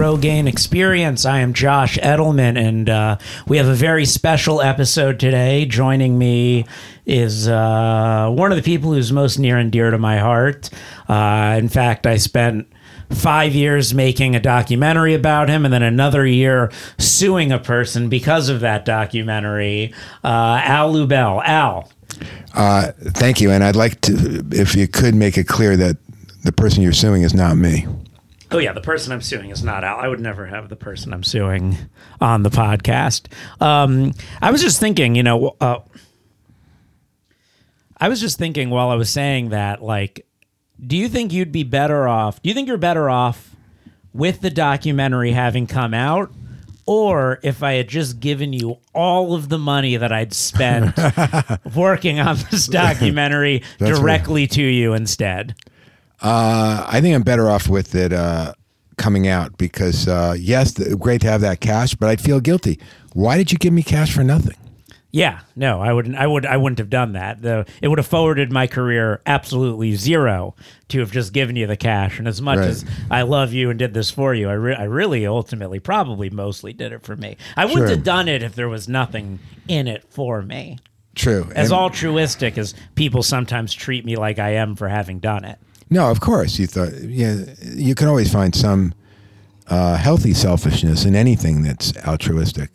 Rogaine Experience. I am Josh Edelman, and uh, we have a very special episode today. Joining me is uh, one of the people who's most near and dear to my heart. Uh, in fact, I spent five years making a documentary about him, and then another year suing a person because of that documentary. Uh, Al Lubel. Al. Uh, thank you, and I'd like to, if you could, make it clear that the person you're suing is not me. Oh yeah, the person I'm suing is not Al. I would never have the person I'm suing on the podcast. Um, I was just thinking, you know, uh, I was just thinking while I was saying that, like, do you think you'd be better off? Do you think you're better off with the documentary having come out, or if I had just given you all of the money that I'd spent working on this documentary directly to you instead? Uh, I think I'm better off with it uh, coming out because, uh, yes, th- great to have that cash, but I'd feel guilty. Why did you give me cash for nothing? Yeah, no, I wouldn't. I would. I wouldn't have done that. The it would have forwarded my career absolutely zero to have just given you the cash. And as much Right. as I love you and did this for you, I, re- I really ultimately probably mostly did it for me. I wouldn't Sure. have done it if there was nothing in it for me. True. As And- altruistic as people sometimes treat me like I am for having done it. No, of course. You thought, yeah, you can always find some uh, healthy selfishness in anything that's altruistic,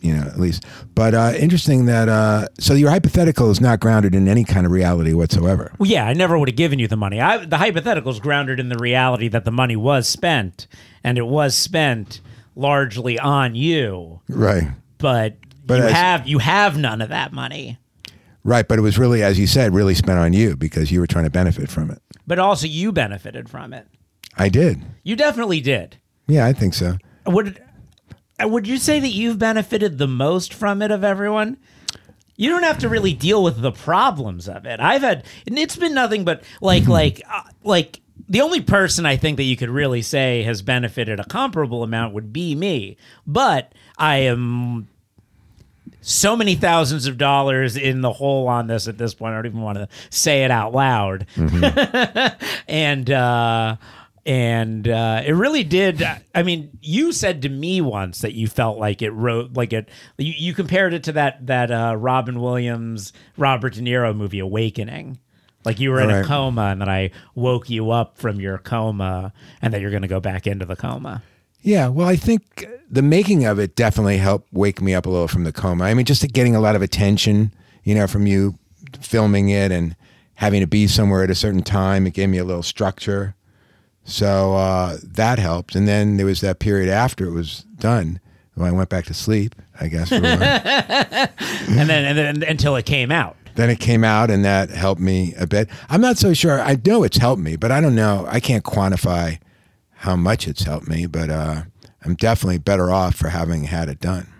you know, at least. But uh, interesting that, uh, so your hypothetical is not grounded in any kind of reality whatsoever. Well, yeah, I never would have given you the money. I, the hypothetical is grounded in the reality that the money was spent, and it was spent largely on you. Right. But, But you as- have you have none of that money. Right. But it was really, as you said, really spent on you because you were trying to benefit from it. But also, you benefited from it. I did. You definitely did. Yeah, I think so. Would uh, would you say that you've benefited the most from it of everyone? You don't have to really deal with the problems of it. I've had, and it's been nothing but like, like, uh, like the only person I think that you could really say has benefited a comparable amount would be me. But I am so many thousands of dollars in the hole on this at this point. I don't even want to say it out loud. and uh and uh it really did i mean you said to me once that you felt like it wrote like it you, you compared it to that that uh robin williams robert de niro movie awakening like you were in a coma and then i woke you up from your coma and that you're going to go back into the coma Yeah, well, I think the making of it definitely helped wake me up a little from the coma. I mean, just getting a lot of attention, you know, from you filming it and having to be somewhere at a certain time, it gave me a little structure. So uh, that helped. And then there was that period after it was done when I went back to sleep, I guess. For a while. and then and then until it came out then it came out and that helped me a bit. I'm not so sure. I know it's helped me, but I don't know. I can't quantify how much it's helped me, but uh, I'm definitely better off for having had it done.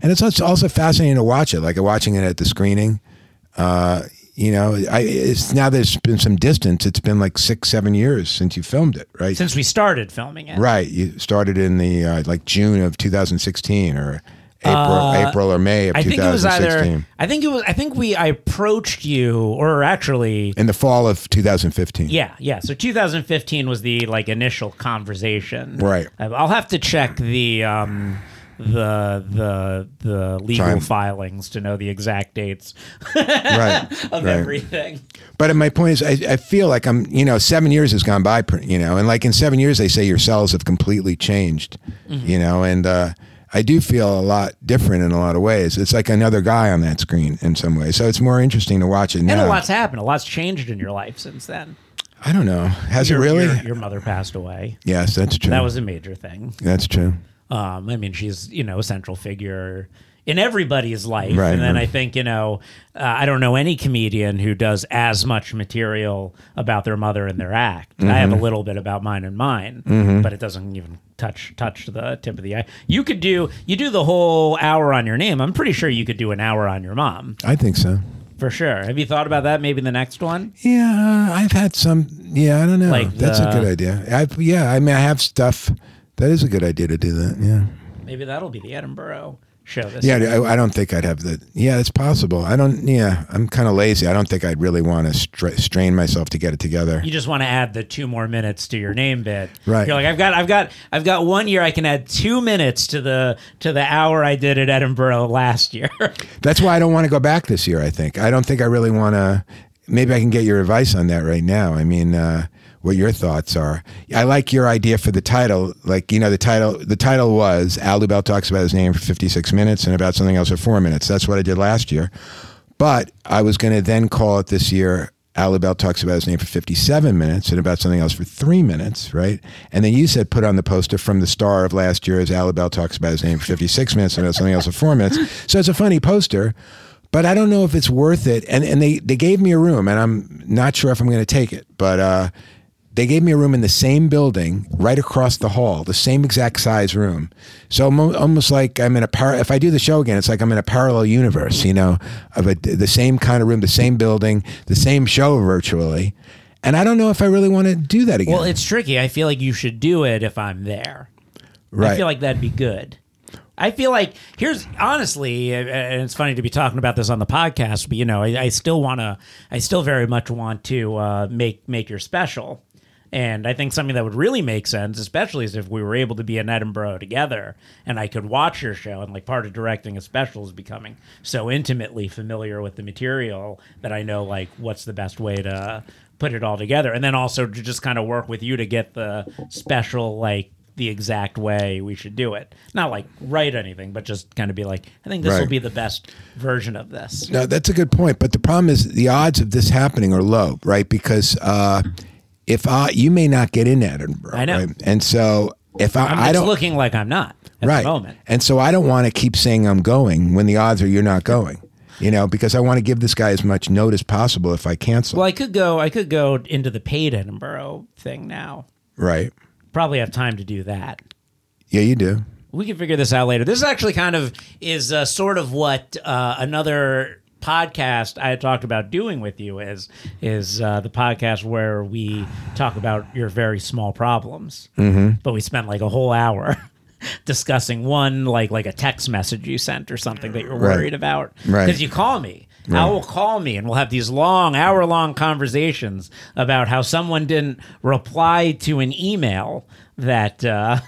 And it's also- fascinating to watch it, like watching it at the screening. Uh, you know, I, it's now there's been some distance. It's been like six, seven years since you filmed it, right? since we started filming it right. You started in the uh, like June of 2016 or April, April or May of Uh, I think it was 2016. either. I think it was. I think we. I approached you, or actually, in the fall of 2015. yeah, yeah. So 2015 was the like initial conversation. Right. I- I'll have to check the um the the the legal Time. filings to know the exact dates right. of right. everything. But my point is, I, I feel like I'm, you know, seven years has gone by, you know, and like in seven years, they say your cells have completely changed, Mm-hmm. you know, and uh, I do feel a lot different in a lot of ways. It's like another guy on that screen in some ways. So it's more interesting to watch it now. And a lot's happened. A lot's changed in your life since then. I don't know. Has Your, it really? Your, your mother passed away. yes, that's true. That was a major thing. that's true. Um, I mean, she's you know a central figure in everybody's life, Right, and then right. I think you know uh, I don't know any comedian who does as much material about their mother in their act. I have a Mm-hmm. little bit about mine and mine, but it doesn't even touch touch the tip of the eye. You could do you do the whole hour on your name. I'm pretty sure you could do an hour on your mom I think so. for sure. Have you thought about that? Maybe the next one. Yeah, I've had some. Yeah, I don't know. Like that's the- a good idea. I've, yeah, I mean, I have stuff. That is a good idea to do that. Yeah. Maybe that'll be the Edinburgh show this. Yeah. I, I don't think I'd have the. Yeah, it's possible. I don't. Yeah, I'm kind of lazy. I don't think I'd really want to stra- strain myself to get it together. You just want to add the two more minutes to your name bit. Right. You're like, I've got, I've got, I've got one year. I can add two minutes to the to the hour I did at Edinburgh last year. That's why I don't want to go back this year. I think. I don't think I really want to. Maybe I can get your advice on that right now. I mean, uh, what your thoughts are. I like your idea for the title. Like, you know, the title. The title was Al Lubel talks about his name for 56 minutes and about something else for four minutes. That's what I did last year. But I was going to then call it this year. Al Lubel talks about his name for 57 minutes and about something else for three minutes, right? And then you said put on the poster from the star of last year as Al Lubel talks about his name for 56 minutes and about something else for four minutes. So it's a funny poster, but I don't know if it's worth it. And and they they gave me a room, and I'm not sure if I'm going to take it, but uh, they gave me a room in the same building, right across the hall, the same exact size room. So mo- almost like I'm in a par. If I do the show again, it's like I'm in a parallel universe, you know, of a, the same kind of room, the same building, the same show virtually. And I don't know if I really want to do that again. well, it's tricky. I feel like you should do it if I'm there. I feel like that'd be good. I feel like here's honestly, and it's funny to be talking about this on the podcast, but you know, I, I still want to, I still very much want to uh, make make your special, and I think something that would really make sense, especially is if we were able to be in Edinburgh together, and I could watch your show, and like part of directing a special is becoming so intimately familiar with the material that I know like what's the best way to put it all together, and then also to just kind of work with you to get the special like the exact way we should do it. Not like write anything, but just kind of be like, I think this will be the best version of this. No, that's a good point. But the problem is the odds of this happening are low, right? Because uh, if I, you may not get in Edinburgh, I know. right? and so if I, I'm I don't, looking like I'm not at right, the moment. and so I don't want to keep saying I'm going when the odds are you're not going, you know, because I want to give this guy as much notice possible if I cancel, Well, I could go. I could go into the paid Edinburgh thing now. right? Probably have time to do that. Yeah, you do. We can figure this out later. This actually kind of is uh, sort of what uh, another podcast I talked about doing with you is is uh, the podcast where we talk about your very small problems. Mm-hmm. But we spent like a whole hour discussing one like like a text message you sent or something that you're Right. worried about Right. because you call me. Al will call me and we'll have these long hour long conversations about how someone didn't reply to an email that uh,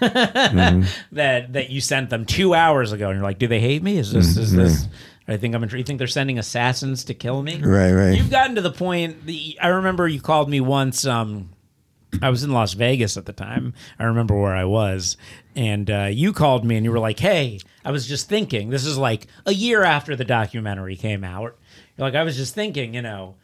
that that you sent them two hours ago, and you're like, "Do they hate me? Is this is this?" I think I'm. In, you think they're sending assassins to kill me? Right, right. You've gotten to the point. The, I remember you called me once. Um, I was in Las Vegas at the time. I remember where I was, and uh, you called me and you were like, "Hey, I was just thinking. This is like a year after the documentary came out. You're like, I was just thinking, you know."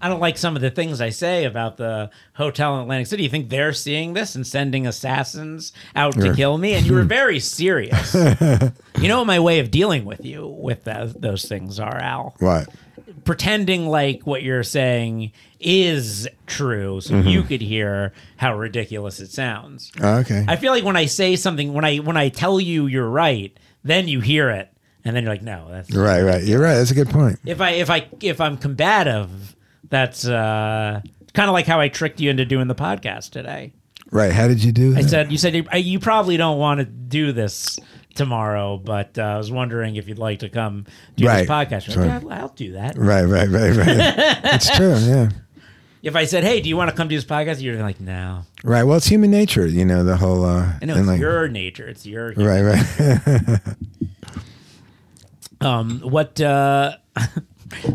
I don't like some of the things I say about the hotel in Atlantic City. You think they're seeing this and sending assassins out to kill me? And you were very serious. you know what my way of dealing with you with that, those things are, Al? What? pretending like what you're saying is true so Mm-hmm. you could hear how ridiculous it sounds. Oh, okay. I feel like when I say something when I when I tell you you're right, then you hear it and then you're like no, that's right, right. You're right. That's a good point. if I if I if I'm combative, that's uh kind of like how I tricked you into doing the podcast today. Right. How did you do that? I said you said you- you probably don't want to do this tomorrow, but uh, I was wondering if you'd like to come do Right. this podcast. Like, "Yeah, I'll do that. right, right, right, right. it's true. Yeah. If I said, "Hey, do you want to come do this podcast?" You're like, "No." Right. Well, it's human nature, you know, the whole. Uh, I know it's like- your nature. It's your. Right, right. Um. What? uh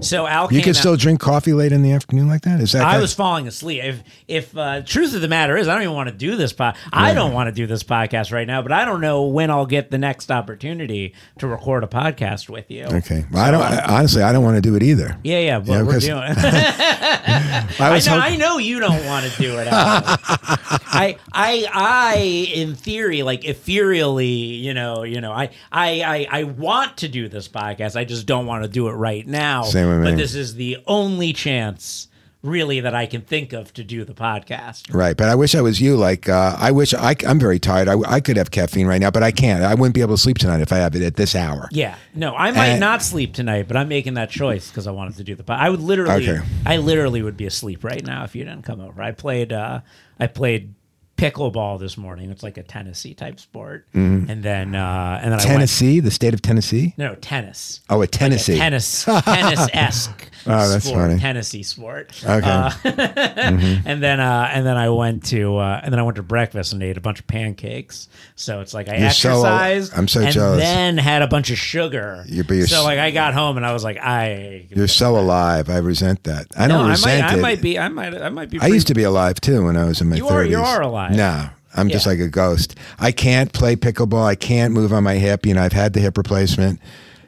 So Al. You can out- still drink coffee late in the afternoon like that? Is that I kind- was falling asleep. If if uh, truth of the matter is, I don't even want to do this pod. I don't want to do this podcast right now, but I don't know when I'll get the next opportunity to record a podcast with you. Okay. Well, I don't. I, honestly, I don't want to do it either. Yeah, yeah, but Yeah, we're doing. I I know, I know you don't want to do it. I, I, I, in theory, like ethereally, you know, you know, I, I, I, I want to do this podcast. I just don't want to do it right now. Same with me. But this is the only chance, really, that I can think of to do the podcast. Right, but I wish I was you. Like, uh, I wish I, I'm very tired. I, I could have caffeine right now, but I can't. I wouldn't be able to sleep tonight if I have it at this hour. Yeah, no, I might And- not sleep tonight, but I'm making that choice because I wanted to do the. pod. I would literally, Okay. I literally would be asleep right now if you didn't come over. I played, uh I played pickleball this morning. It's like a Tennessee type sport, and then uh, and then I went. Tennessee, the state of Tennessee. No, tennis. Oh, a Tennessee. Tennis, tennis esque. Oh, that's sport, funny. Tennessee sport. Okay. Uh, and then uh, and then I went to uh, and then I went to breakfast and ate a bunch of pancakes. So it's like I You're so- exercised. I'm so and jealous. Then had a bunch of sugar. You- but you're so like I got home and I was like I. You're so alive. I resent that. I no, don't I might. resent I might be. I might. I might be. I used to be alive too when I was in my You 30s. are- you are alive. No, I'm just Yeah. like a ghost. I can't play pickleball. I can't move on my hip. You know, I've had the hip replacement,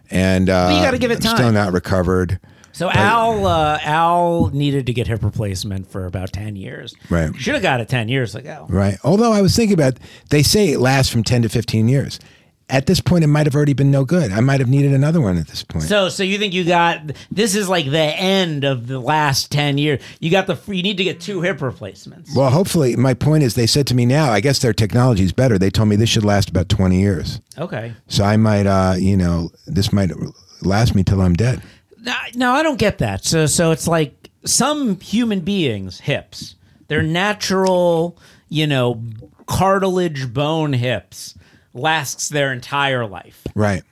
and uh, you gotta give it I'm Still not recovered. So Al uh, Al needed to get hip replacement for about ten years. Right. Should have got it ten years ago. Right. Although I was thinking about, they say it lasts from 10 to 15 years. At this point, it might have already been no good. I might have needed another one at this point. So, so you think you got this is like the end of the last ten years? You got the you need to get two hip replacements. well, hopefully, my point is, they said to me now, I guess their technology is better. They told me this should last about 20 years. Okay. So I might, uh, you know, this might last me till I'm dead. No, no, I don't get that. So, so it's like some human beings' hips. They're natural, you know, cartilage bone hips, lasts their entire life. Right.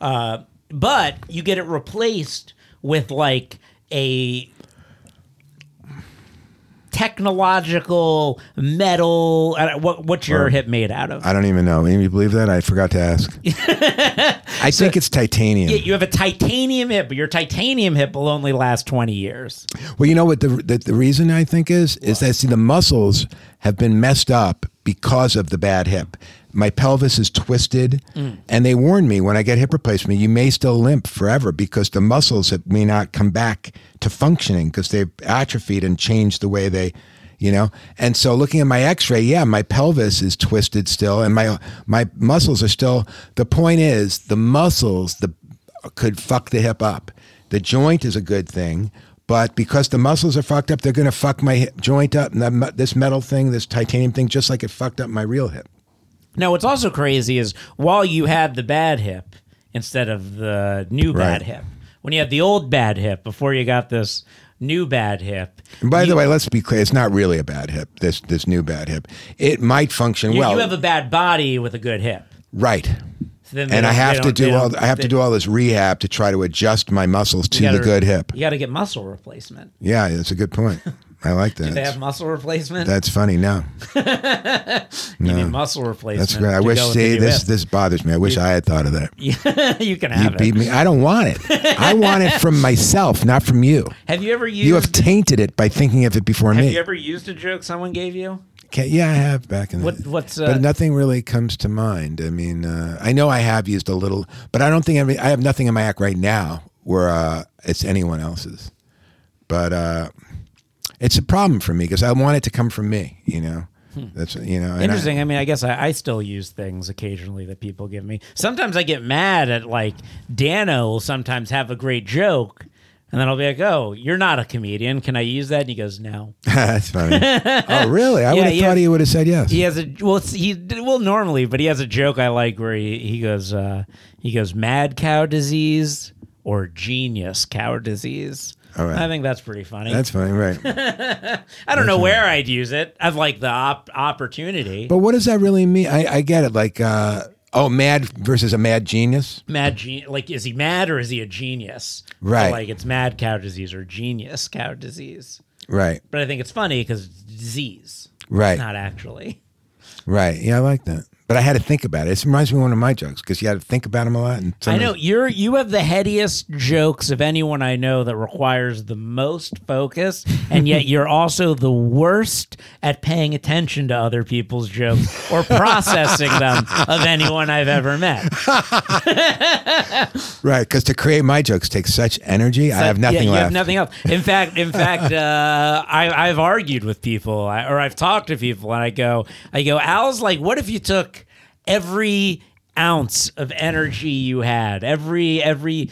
but you get it replaced with like a technological metal uh, what what's your Or- hip made out of I don't even know. Can you believe that? I forgot to ask. I think it's titanium. Yeah, you have a titanium hip but your titanium hip will only last 20 years Well, you know what the, the the reason I think is is that see the muscles have been messed up because of the bad hip. My pelvis is twisted, and they warned me when I get hip replacement, you may still limp forever because the muscles may not come back to functioning because they've atrophied and changed the way they, you know. And so, looking at my X-ray, yeah, my pelvis is twisted still, and my my muscles are still. The point is, the muscles the could fuck the hip up. The joint is a good thing, but because the muscles are fucked up, they're going to fuck my hip joint up. And me- this metal thing, this titanium thing, just like it fucked up my real hip. Now what's also crazy is while you had the bad hip instead of the new bad Right. hip when you had the old bad hip before you got this new bad hip And by the way, let's be clear: it's not really a bad hip. This this new bad hip, it might function you, well, you have a bad body with a good hip right? So then they And I don't- they have to don't- they do all don't- I have to they- do all this rehab to try to adjust my muscles to you the gotta- good hip. You got to get muscle replacement. Yeah, that's a good point. I like that. Do They have muscle replacement. That's funny. No, you need muscle replacement. that's great. I wish. go with the See, this hip. this bothers me. I wish I had thought of that. you can have You have beat me. I don't want it. I want it from myself, not from you. Have you ever used? You have tainted it by thinking of it before have me. Have you ever used a joke someone gave you? Can- yeah, I have back in the What- what's, uh, but nothing really comes to mind. I mean, uh, I know I have used a little, but I don't think I, mean, I have nothing in my act right now where uh, it's anyone else's. But uh, it's a problem for me because I want it to come from me. You know, that's you know. and I- Interesting. I, mean, I guess I, I still use things occasionally that people give me. Sometimes I get mad at like Dano will sometimes have a great joke, and then I'll be like, "Oh, you're not a comedian. Can I use that?" And he goes, "No." that's funny. oh, really? I Yeah, would have thought he would have said yes. He has a well, he well normally, but he has a joke I like where he, he goes, uh, he goes, "Mad cow disease or genius cow disease." All right. I think that's pretty funny. That's funny, right? I don't know where I'd use it. I'd like the op- opportunity. but what does that really mean? I, I get it. Like, uh, oh, mad versus a mad genius. mad gen- like is he mad or is he a genius Right. So, like it's mad cow disease or genius cow disease Right, but i think it's funny because it's disease right, not actually right. Yeah, I like that. But I had to think about it. It reminds me of one of my jokes because you had to think about them a lot. And i know you're you have the headiest jokes of anyone i know that requires the most focus and yet you're also the worst at paying attention to other people's jokes or processing them of anyone i've ever met Right, because to create my jokes takes such energy. I have nothing yeah, you left. have nothing else. In fact, in fact, uh, I, I've argued with people, or I've talked to people, and I go, I go, Al's like, what if you took every ounce of energy you had, every every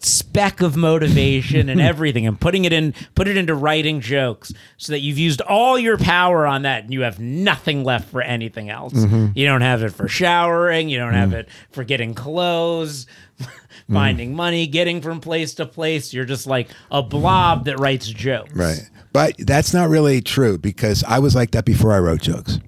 speck of motivation and everything, and putting it in, put it into writing jokes, so that you've used all your power on that, and you have nothing left for anything else. Mm-hmm. You don't have it for showering. You don't have Mm. it for getting clothes. Finding money, getting from place to place. You're just like a blob that writes jokes. right. But that's not really true because I was like that before I wrote jokes.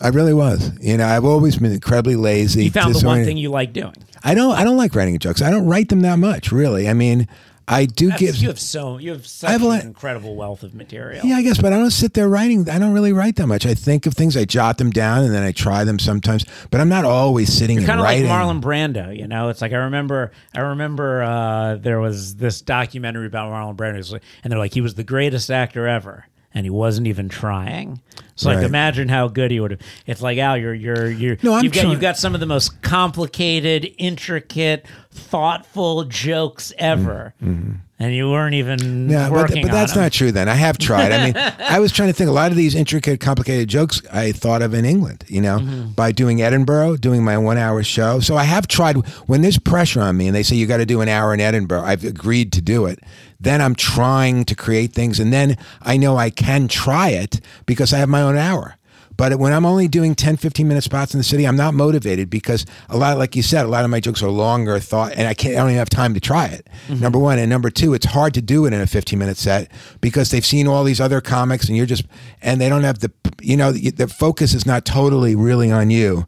I really was. You know, I've always been incredibly lazy. You found the one thing you like doing. I don't. I don't like writing jokes. I don't write them that much, really. I mean, I do That's- give. you have so you have such have an lot- incredible wealth of material. Yeah, I guess, but I don't sit there writing. I don't really write that much. I think of things, I jot them down, and then I try them sometimes. But I'm not always sitting and kind of like. Marlon Brando, you know. It's like I remember, I remember uh, there was this documentary about Marlon Brando, and they're like he was the greatest actor ever, and he wasn't even trying. So like, imagine how good he would have. It's like Al, you're you're you're No, I'm you've got trying- you've got some of the most complicated, intricate, thoughtful jokes ever, mm-hmm. Mm-hmm. And you weren't even. Yeah, but, but that's not true. Then I have tried. I mean, I was trying to think. A lot of these intricate, complicated jokes I thought of in England. You know, Mm-hmm. by doing Edinburgh, doing my one-hour show. So I have tried. When there's pressure on me, and they say you got to do an hour in Edinburgh, I've agreed to do it. Then I'm trying to create things, and then I know I can try it because I have my own hour. But when I'm only doing 10, 15 minute spots in the city, I'm not motivated because a lot, like you said, a lot of my jokes are longer thought, and I can't, I don't even have time to try it. Mm-hmm. Number one, and number two, it's hard to do it in a 15 minute set because they've seen all these other comics, and you're just, and they don't have the, you know, the focus is not totally really on you.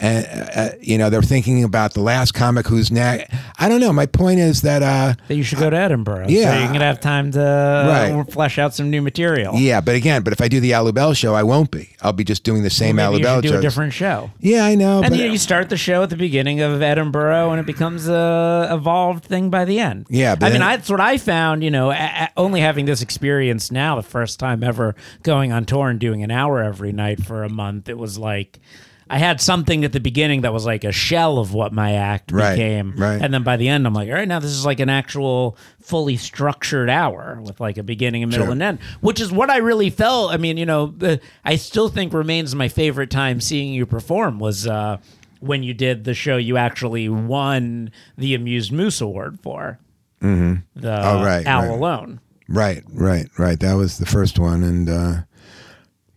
And uh, you know they're thinking about the last comic who's next. I don't know. My point is that uh, that you should go to Edinburgh. so Yeah. you're gonna have time to Right. flesh out some new material. yeah, but again, but if I do the Al Lubel show, I won't be. I'll be just doing the same Maybe Alu you Bell should do a different show. yeah, I know. And but, you, you start the show at the beginning of Edinburgh, and it becomes a evolved thing by the end. Yeah, I mean, I, that's what I found. You know, a, a- only having this experience now, the first time ever going on tour and doing an hour every night for a month, it was like. I had something at the beginning that was like a shell of what my act Right, became, right. and then by the end, I'm like, all right, now this is like an actual fully structured hour with like a beginning, a middle, Sure. and end, which is what I really felt. I mean, you know, the, I still think remains my favorite time seeing you perform was uh, when you did the show you actually won the Amused Moose Award for. Mm-hmm. The Oh, right, Al right. Alone. Right, right, right. That was the first one, and uh,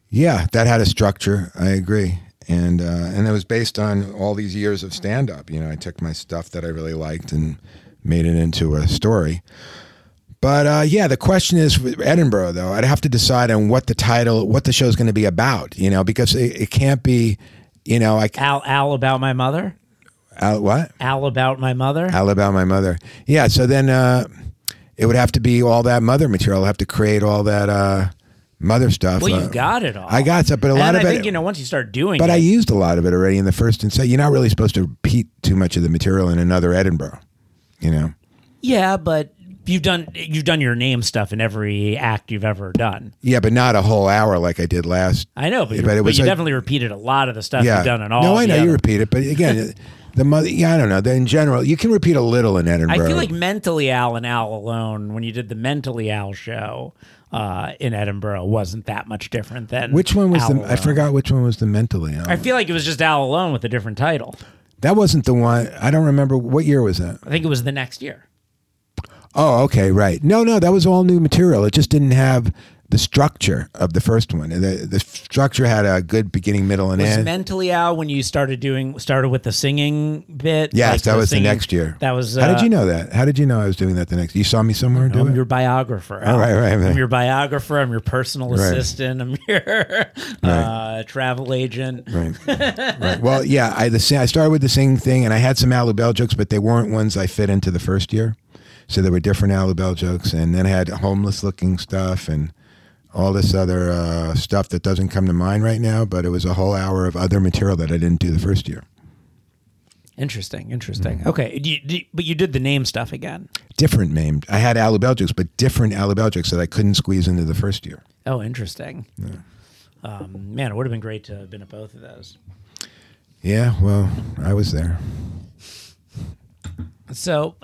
yeah, that had a structure. I agree, and uh, and it was based on all these years of stand up. You know, I took my stuff that I really liked and made it into a story. But uh, yeah, the question is Edinburgh though. I'd have to decide on what the title, what the show's going to be about. You know, because it, it can't be, you know, like Al Al about my mother. uh, what Al about my mother. Al about my mother. Yeah, so then uh, it would have to be all that mother material. I'll have to create all that uh, mother stuff. well, uh, you've got it all. I got some, but a and lot of it. I think it. you know once you start doing but it, I used a lot of it already in the first and second. You're not really supposed to repeat too much of the material in another Edinburgh. You know. yeah, but you've done you've done your name stuff in every act you've ever done. Yeah, but not a whole hour like I did last. I know, but, you- but it but you like- definitely repeated a lot of the stuff Yeah. you've done in all. no, I know you repeat it, but again, the mother. Yeah, I don't know. In general, you can repeat a little in Edinburgh. I feel like mentally Al and Al alone when you did the mentally Al show uh, in Edinburgh wasn't that much different than which one was Al the? Alone. I forgot which one was the mentally. Al. I feel like it was just Al alone with a different title. that wasn't the one. I don't remember what year was that. I think it was the next year. Oh, okay, right. No, no, that was all new material. It just didn't have the structure of the first one. The, the structure had a good beginning, middle, and Was end. mentally Al when you started doing started with the singing bit? yes, like that was singing- the next year. That was. How did uh, you know that? How did you know I was doing that the next? You saw me somewhere I'm it. your biographer. Oh, right, right, right. I'm your biographer. I'm your personal Right. assistant. I'm your uh, travel agent. Right. right. Well, yeah, I the I started with the singing thing, and I had some Al Lubel jokes, but they weren't ones I fit into the first year. So there were different Al Lubel jokes, and then I had homeless looking stuff and all this other uh, stuff that doesn't come to mind right now. But it was a whole hour of other material that I didn't do the first year. Interesting. Interesting. Mm-hmm. Okay, do you, do you- but you did the name stuff again. Different named. I had Alu but different Alu that I couldn't squeeze into the first year. Oh, interesting. Yeah. Um, man, it would have been great to have been at both of those. Yeah, well, I was there. So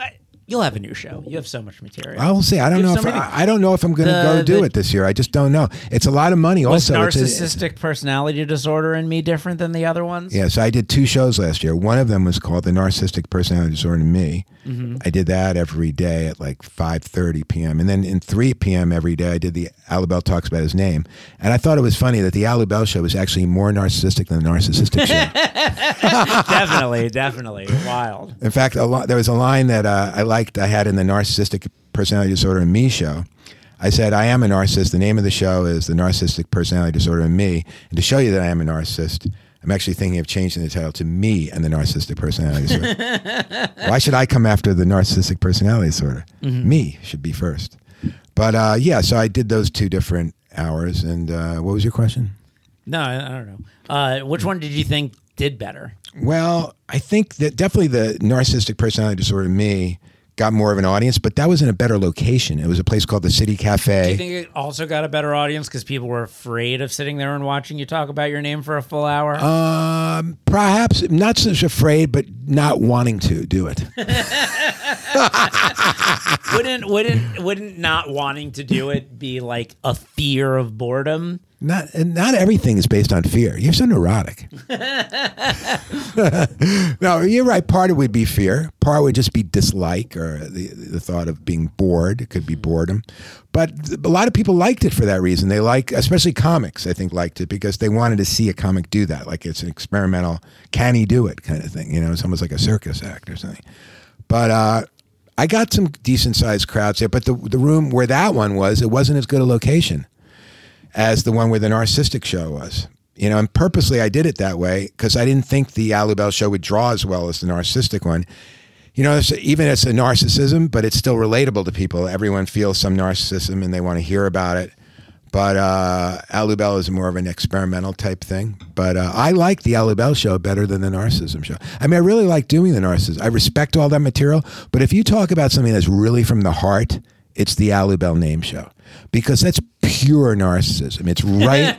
you'll have a new show. You have so much material. I will say I don't You know if so I, I don't know if I'm going to go do the- it this year. I just don't know. It's a lot of money. Was also, It's a- narcissistic personality disorder in me different than the other ones? Yeah, so I did two shows last year. One of them was called The Narcissistic Personality Disorder in Me. Mm-hmm. I did that every day at like 5.30 p.m. And then in 3 p.m. every day, I did the Al Lubel Talks About His Name. And I thought it was funny that the Al Lubel Show was actually more narcissistic than the Narcissistic Show. definitely, definitely. Wild. In fact, a lot, there was a line that uh, I liked I had in the Narcissistic Personality Disorder in Me show. I said, I am a narcissist. The name of the show is The Narcissistic Personality Disorder in Me. And to show you that I am a narcissist, I'm actually thinking of changing the title to Me and the Narcissistic Personality Disorder. Why should I come after the Narcissistic Personality Disorder? Me should be first. But uh, yeah, so I did those two different hours. And uh, what was your question? No, I, I don't know. Uh, which one did you think did better? Well, I think that definitely the narcissistic personality disorder in me got more of an audience, but that was in a better location. It was a place called the City Cafe. Do you think it also got a better audience because people were afraid of sitting there and watching you talk about your name for a full hour? um, perhaps not such afraid, but not wanting to do it. wouldn't wouldn't wouldn't not wanting to do it be like a fear of boredom? Not and not everything is based on fear. You're so neurotic. no, you're right. Part of it would be fear. Part would just be dislike or the the thought of being bored. It could be boredom. But a lot of people liked it for that reason. They like, especially comics. I think liked it because they wanted to see a comic do that. Like it's an experimental, can he do it kind of thing. You know, it's almost like a circus act or something. But uh, I got some decent sized crowds there. But the the room where that one was, it wasn't as good a location as the one where the narcissistic show was. You know, and purposely I did it that way because I didn't think the Al Lubel show would draw as well as the narcissistic one. You know, it's, even it's a narcissism, but it's still relatable to people. Everyone feels some narcissism and they want to hear about it. But uh, Al Lubel is more of an experimental type thing. But uh, I like the Al Lubel show better than the narcissism show. I mean, I really like doing the narcissism. I respect all that material. But if you talk about something that's really from the heart, it's the Al Lubel name show because that's pure narcissism. It's right.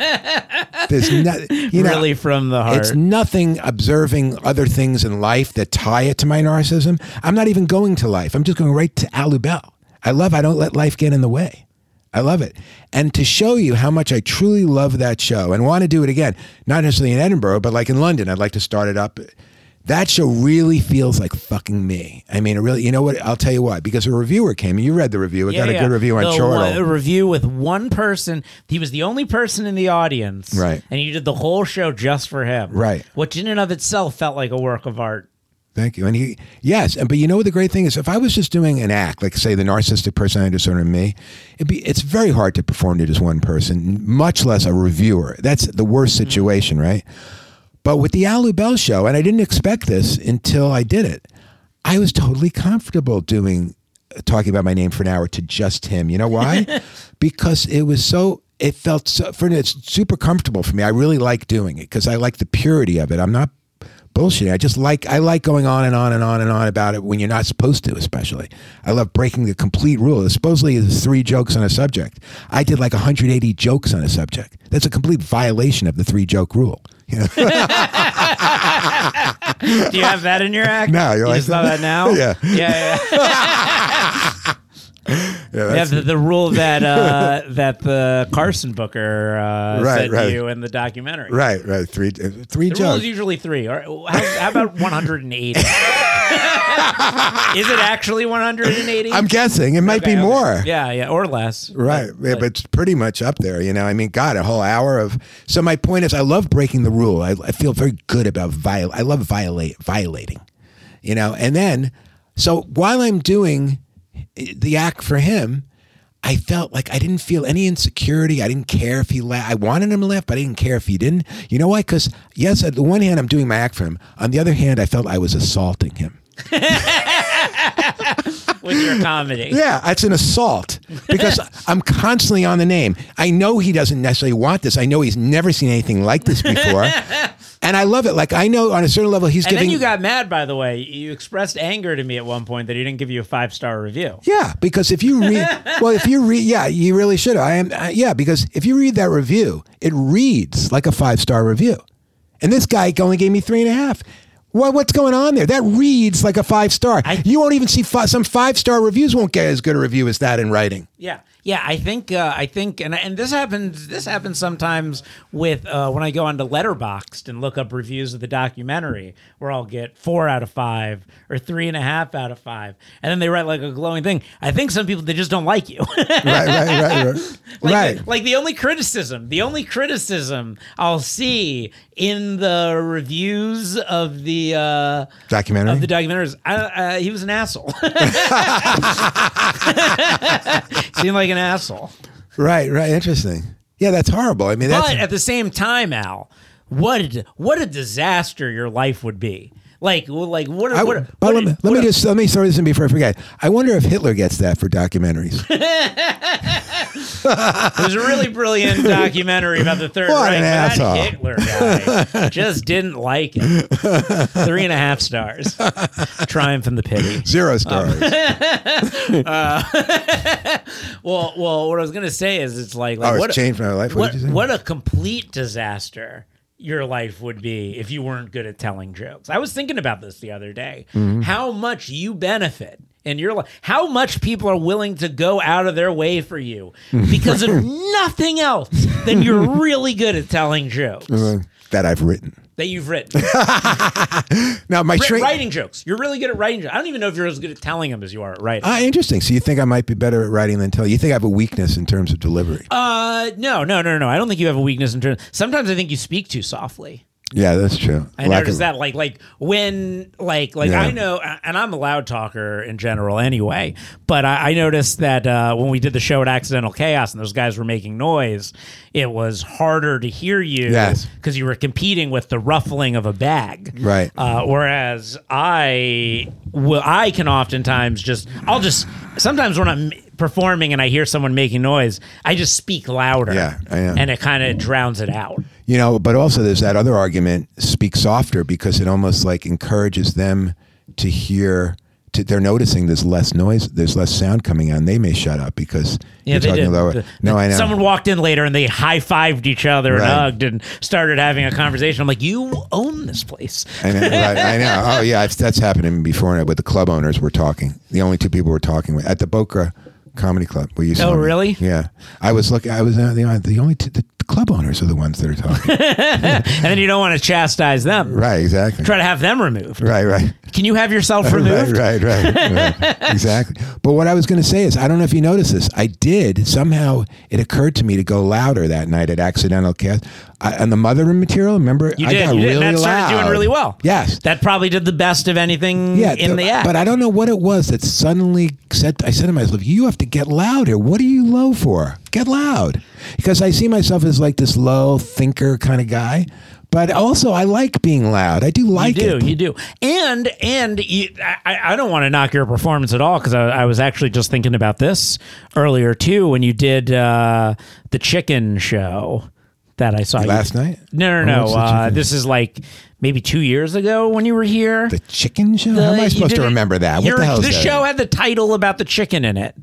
There's not, you know, really from the heart. it's nothing observing other things in life that tie it to my narcissism. I'm not even going to life. I'm just going right to Al Lubel. I love I don't let life get in the way. I love it. And to show you how much I truly love that show and want to do it again, not necessarily in Edinburgh, but like in London, I'd like to start it up. That show really feels like fucking me. I mean, it really, you know what? I'll tell you why. because a reviewer came and you read the review. It got a good review on The Chortle. A review with one person. He was the only person in the audience. Right. And you did the whole show just for him. Right. Which in and of itself felt like a work of art. Thank you. And he, yes, and but you know what the great thing is? If I was just doing an act, like say the narcissistic personality disorder in me, it'd be it's very hard to perform to just one person, much less a reviewer. That's the worst situation, right? But with the Al Lubel show, and I didn't expect this until I did it, I was totally comfortable doing talking about my name for an hour to just him. You know why? because it was so it felt so for it's super comfortable for me. I really like doing it because I like the purity of it. I'm not bullshit. I just like I like going on and on and on and on about it when you're not supposed to, especially. I love breaking the complete rule. Supposedly there's three jokes on a subject. I did like 180 jokes on a subject. That's a complete violation of the three joke rule. You know? Do you have that in your act? No, you're you like just saw that now? Yeah. Yeah, yeah. yeah, Yeah, the, the rule that uh, that the Carson Booker uh, Right, said right. to you in the documentary. right, right. Three, uh, three The rule jokes. is usually three. Or how, how about 180? is it actually 180? I'm guessing it might Okay, be okay. more. Yeah, yeah, or less. Right, But- yeah, but it's pretty much up there, you know. I mean, God, a whole hour of. So my point is, I love breaking the rule. I, I feel very good about viol. I love violate violating, you know. And then, so while I'm doing eh, the act for him, I felt like I didn't feel any insecurity. I didn't care if he laughed. I wanted him to laugh, but I didn't care if he didn't. You know why? Because yes, on the one hand, I'm doing my act for him. On the other hand, I felt I was assaulting him. with your comedy. Yeah, it's an assault because I'm constantly on the name. I know he doesn't necessarily want this. I know he's never seen anything like this before. and I love it. Like I know on a certain level he's And giving then you got mad, by the way. You expressed anger to me at one point that he didn't give you a five star review. Yeah, because if you read, well, if you read, yeah, you really should. I am, uh, yeah, because if you read that review, it reads like a five star review, and this guy only gave me three and a half. What, what's going on there? That reads like a five star. I- you won't even see fi- some five star reviews won't get as good a review as that in writing. Yeah, yeah. I think uh, I think, and and this happens. This happens sometimes with uh, when I go onto Letterboxd and look up reviews of the documentary, where I'll get four out of five or three and a half out of five, and then they write like a glowing thing. I think some people they just don't like you. Right, right, right, right. like, right. Like the only criticism, the only criticism I'll see in the reviews of the uh, Documentary. of the documentaries. I, uh, he was an asshole. Seemed like an asshole. right, right. Interesting. Yeah, that's horrible. I mean, that's But at the same time, Al, what a, what a disaster your life would be. Like, like what? I, what, but what, let me, what- let me just let me throw this in before I forget. I wonder if Hitler gets that for documentaries. There's a really brilliant documentary about the Third What Reich. an asshole. That Hitler guy just didn't like it. Three and a half stars. Triumph in the pity. Zero um, stars. Uh, well, well, what I was gonna say is, it's like, like oh, what, it's changed my life. What, what, did you say? what a complete disaster your life would be if you weren't good at telling jokes. I was thinking about this the other day. Mm-hmm. How much you benefit in your life, how much people are willing to go out of their way for you because of nothing else than you're really good at telling jokes Uh, that I've written. that you've written. Now my Wri- writing jokes. You're really good at writing jokes. I don't even know if you're as good at telling them as you are at writing. Ah, interesting. So you think I might be better at writing than telling? You think I have a weakness in terms of delivery? Uh, no, no, no, no. I don't think you have a weakness in terms. Sometimes I think you speak too softly. Yeah, that's true. I Lack noticed of- that, like, like when, like, like Yeah. I know, and I'm a loud talker in general anyway. But I, I noticed that uh, when we did the show at Accidental Chaos and those guys were making noise, it was harder to hear you Yes. because you were competing with the ruffling of a bag, Right. Uh, whereas I, will, I can oftentimes just, I'll just sometimes when I'm performing and I hear someone making noise, I just speak louder, Yeah, I know. and it kind of drowns it out. You know, but also there's that other argument: speak softer because it almost like encourages them to hear. To, they're noticing there's less noise, there's less sound coming on. They may shut up because Yeah, you're talking did. lower. No, I know. Someone walked in later and they high fived each other and hugged and started having a conversation. I'm like, you own this place. I know, right, I know. Oh yeah, that's happened to me before. With the club owners, we're talking. The only two people we're talking with at the Boca Comedy Club. You saw Oh, really? Yeah, I was looking. I was uh, the, the only two, the club owners are the ones that are talking. And then you don't want to chastise them. right, exactly. Try to have them removed. Right, right. Can you have yourself removed? Right, right, right, right. exactly. But what I was going to say is, I don't know if you noticed this. I did somehow. It occurred to me to go louder that night at Accidental Cast I, on the mother material. Remember, You I did. got you did. really that started loud. doing really well. Yes. That probably did the best of anything Yeah, in the act. But I don't know what it was that suddenly said. I said to myself, "You have to get louder. What are you low for? Get loud." Because I see myself as like this low thinker kind of guy. But also, I like being loud. I do like it. you do, it. you do, and and you, I, I don't want to knock your performance at all because I, I was actually just thinking about this earlier too when you did uh, the chicken show that I saw you- Last night? No, no, Oh, no. Uh, this is like maybe two years ago when you were here. The chicken show. The- How am I supposed to remember that? What the hell is The that? show had the title about the chicken in it.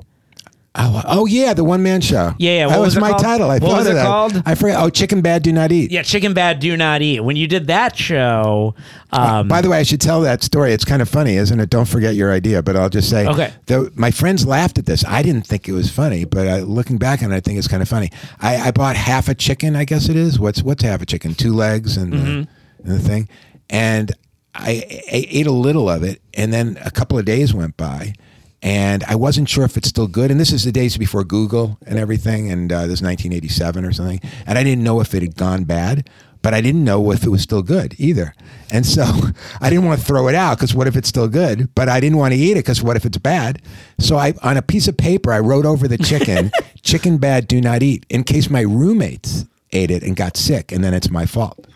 Oh, oh yeah, the one man show. Yeah, yeah, that what was, was my called? title. I What thought was of it that. called? I forget. Oh, chicken bad, do not eat. Yeah, chicken bad, do not eat. When you did that show, um, By the way, I should tell that story. It's kind of funny, isn't it? Don't forget your idea, but I'll just say, Okay. The, my friends laughed at this. I didn't think it was funny, but I, looking back on it, I think it's kind of funny. I, I bought half a chicken. I guess it is. What's what's half a chicken? Two legs and, Mm-hmm. the, and the thing, and I, I ate a little of it, and then a couple of days went by. And I wasn't sure if it's still good. And this is the days before Google and everything. And uh, this is 1987 or something. And I didn't know if it had gone bad, but I didn't know if it was still good either. And so I didn't want to throw it out because what if it's still good? But I didn't want to eat it because what if it's bad? So I, on a piece of paper, I wrote over the chicken, chicken bad, do not eat, in case my roommates ate it and got sick. And then it's my fault.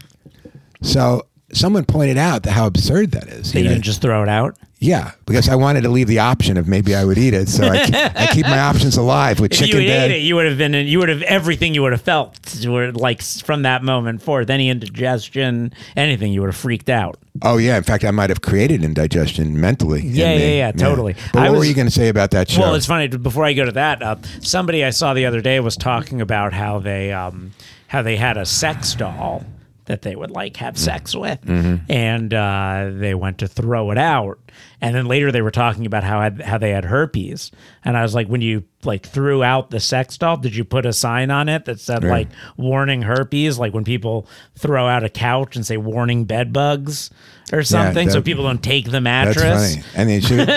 So someone pointed out how absurd that is. that you you know? didn't just throw it out. Yeah, because I wanted to leave the option of maybe I would eat it, so I, keep, I keep my options alive with If chicken If you ate it, you would have been. You would have everything you would have felt. Were like from that moment forth, any indigestion, anything, you would have freaked out. Oh yeah, in fact, I might have created indigestion mentally. Yeah, me. yeah, yeah, totally. But I what were you going to say about that show? Well, it's funny. Before I go to that, uh, somebody I saw the other day was talking about how they um, how they had a sex doll that they would like have sex with, Mm-hmm. and uh, they went to throw it out, and then later they were talking about how had, how they had herpes, and I was like, when you like threw out the sex doll, did you put a sign on it that said like warning herpes, like when people throw out a couch and say warning bed bugs or something, so that- people don't take the That's mattress. funny. And they should.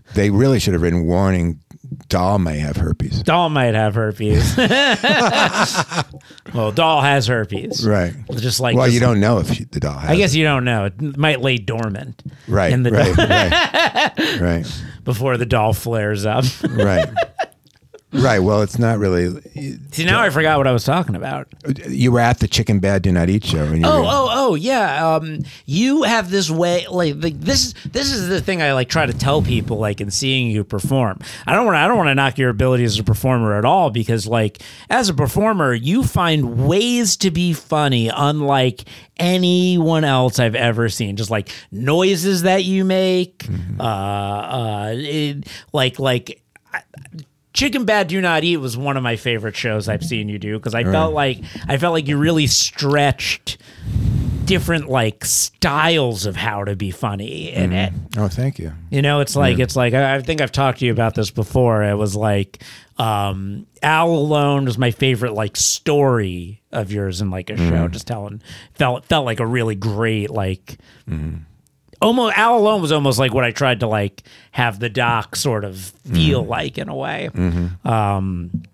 they really should have written warning. Doll may have herpes. Doll might have herpes. well, doll has herpes. Right. Just like Well, this- you don't know if she, the doll has. I guess you don't know. It might lay dormant. Right. In the right, doll right. Right. before the doll flares up. Right. Right. Well, it's not really. See, now I forgot what I was talking about. You were at the Chicken Bad Do Not Eat show. And you Oh, were- oh, oh, yeah. Um, you have this way, like, like this. This is the thing I like try to tell people, like, in seeing you perform. I don't want to. I don't want to knock your abilities as a performer at all, because, like, as a performer, you find ways to be funny, unlike anyone else I've ever seen. Just like noises that you make, uh, uh, it, like, like. I- Chicken Bad Do Not Eat was one of my favorite shows I've seen you do because I felt like I felt like you really stretched different like styles of how to be funny in mm. it. Oh, thank you. You know, it's like it's like I I think I've talked to you about this before. It was like um Al Alone was my favorite like story of yours in like a show. Mm-hmm. Just telling felt felt like a really great like mm-hmm. Almost Al Alone was almost like what I tried to like have the doc sort of feel like in a way. Um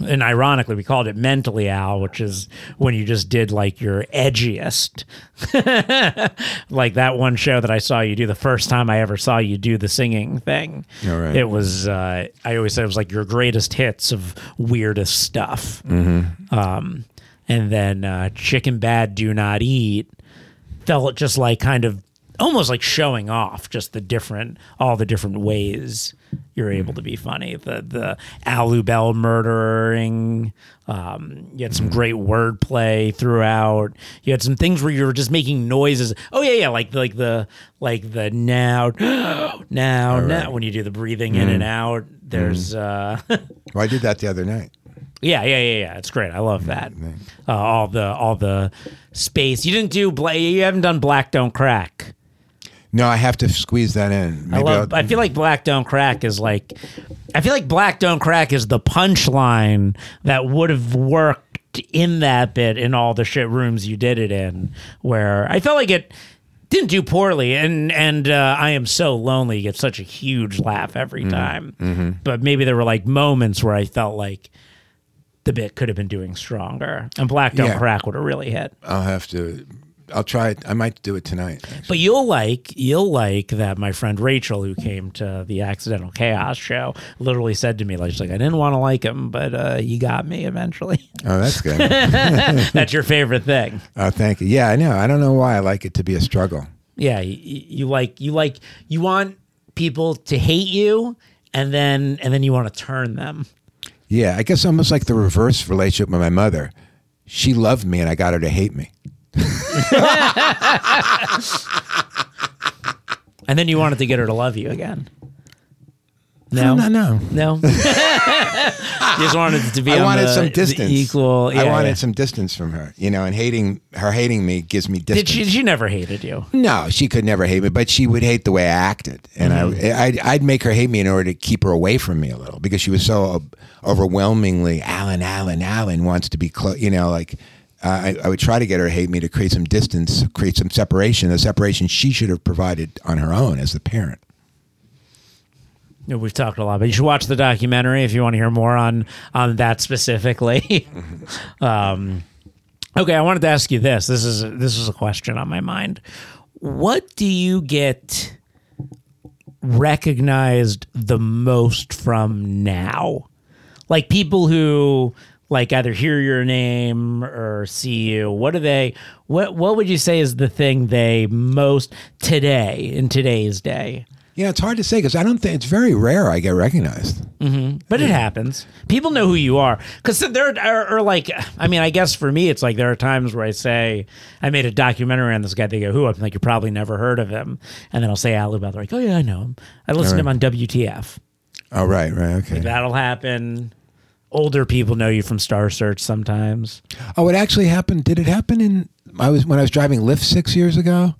and ironically, we called it mentally Al, which is when you just did like your edgiest. like that one show that I saw you do the first time I ever saw you do the singing thing. All right. It was, uh, I always said it was like your greatest hits of weirdest stuff. Um, and then uh, Chicken Bad Do Not Eat felt just like kind of almost like showing off just the different all the different ways you're able to be funny the the Al Lubel murdering um, you had some great wordplay throughout you had some things where you were just making noises oh yeah yeah like like the like the now now now when you do the breathing in and out there's uh Well, I did that the other night. Yeah, yeah, yeah, yeah. It's great. I love that. Uh, all the all the space. You didn't do. Bla- you haven't done Black Don't Crack. No, I have to squeeze that in. I Maybe love. I'll- I feel like Black Don't Crack is like. I feel like Black Don't Crack is the punchline that would have worked in that bit in all the shit rooms you did it in. Where I felt like it didn't do poorly, and and uh, I am so lonely. Gets such a huge laugh every time. But maybe there were like moments where I felt like. The bit could have been doing stronger, and Black Don't Yeah. Crack would have really hit. I'll have to. I'll try it. I might do it tonight. actually. But you'll like you'll like that my friend Rachel, who came to the Accidental Chaos show, literally said to me like, she's like I didn't want to like him, but uh, you got me eventually. Oh, that's good. That's your favorite thing. oh, thank you. Yeah, I know. I don't know why I like it to be a struggle. Yeah, you, you like you like you want people to hate you, and then and then you want to turn them. Yeah, I guess almost like the reverse relationship with my mother. She loved me, and I got her to hate me. And then you wanted to get her to love you again. No, no, no. no. you just wanted to be. I wanted the- some distance. Equal. I wanted yeah. some distance from her, you know, and hating her hating me gives me distance. Did she? She never hated you. No, she could never hate me, but she would hate the way I acted, and Mm-hmm. I, I'd, I'd make her hate me in order to keep her away from me a little because she was so overwhelmingly Alan, Alan, Alan wants to be close. You know, like I, I would try to get her to hate me to create some distance, create some separation, the separation she should have provided on her own as the parent. We've talked a lot, but you should watch the documentary if you want to hear more on on that specifically. um, okay, I wanted to ask you this. This is this is a question on my mind. What do you get recognized the most from now? Like people who like either hear your name or see you. What do they? What what would you say is the thing they most today in today's day? Yeah, it's hard to say because I don't think it's very rare I get recognized. Mm-hmm. But it happens. People know who you are because there are, are like, I mean, I guess for me, it's like there are times where I say I made a documentary on this guy. They go, "Who?" I'm like, "You probably never heard of him," and then I'll say Al Lubel. They're like, "Oh yeah, I know him. I listened to him on WTF." Oh, right, right, okay. That'll happen. Older people know you from Star Search sometimes. Oh, it actually happened. Did it happen in? I was when I was driving Lyft six years ago.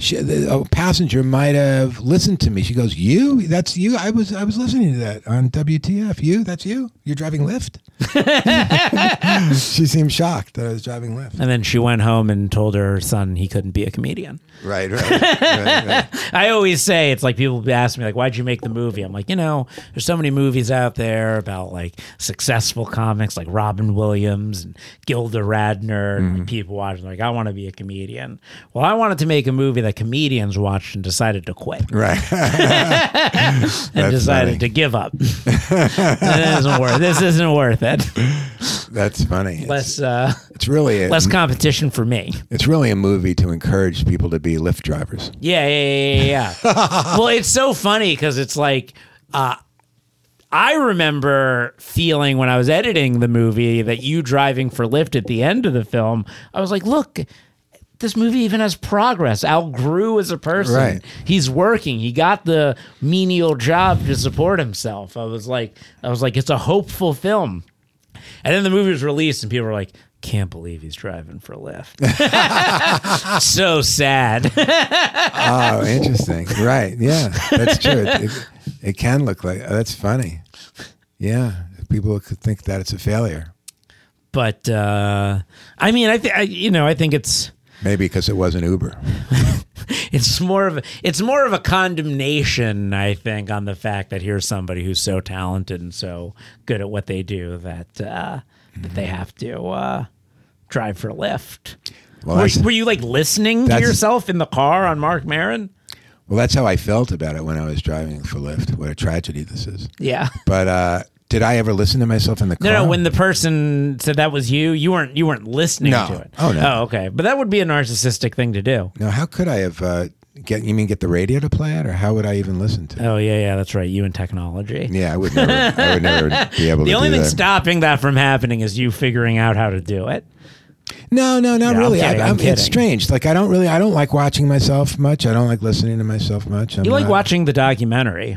She, the, a passenger might have listened to me. She goes, "You? That's you? I was I was listening to that on WTF. You? That's you? You're driving Lyft?" she seemed shocked that I was driving Lyft. And then she went home and told her son he couldn't be a comedian. Right, right, right, right. I always say it's like people ask me like, "Why'd you make the movie?" I'm like, you know, there's so many movies out there about like successful comics like Robin Williams and Gilda Radner, and like, mm-hmm. people watching like, I want to be a comedian. Well, I wanted to make a movie that comedians watched and decided to quit right. and That's decided funny. to give up. it isn't worth. This isn't worth it. That's funny. Less uh, It's really a, less competition for me. it's really a movie to encourage people to be Lyft drivers. Yeah, yeah, yeah, yeah. yeah. well, it's so funny because it's like, uh, I remember feeling when I was editing the movie that you driving for Lyft at the end of the film, I was like, look, this movie even has progress. Al grew as a person. Right. He's working. He got the menial job to support himself. I was like, I was like, it's a hopeful film. And then the movie was released, and people were like, can't believe he's driving for Lyft. so sad. Oh, interesting. right. Yeah, that's true. It, it, it can look like that's funny. Yeah, people could think that it's a failure. but uh, I mean, I think you know, I think it's Maybe because it wasn't Uber. it's more of a, it's more of a condemnation, I think, on the fact that here's somebody who's so talented and so good at what they do that uh, that they have to uh, drive for Lyft. Well, were, were you like listening to yourself in the car on Marc Maron? Well, that's how I felt about it when I was driving for Lyft. What a tragedy this is. Yeah. But uh, did I ever listen to myself in the car? No, no. When the person said that was you, you weren't you weren't listening No. to it. Oh, no. Oh, okay. But that would be a narcissistic thing to do. no, how could I have uh, get? You mean get the radio to play it, or how would I even listen to? it? Oh yeah, yeah. That's right. You and technology. Yeah, I would never. I would never be able to. The only do thing that. stopping that from happening is you figuring out how to do it. No, no, not Yeah, I'm really. kidding, I, I'm I'm- it's strange. Like I don't really. I don't like watching myself much. I don't like listening to myself much. I'm You like not- watching the documentary.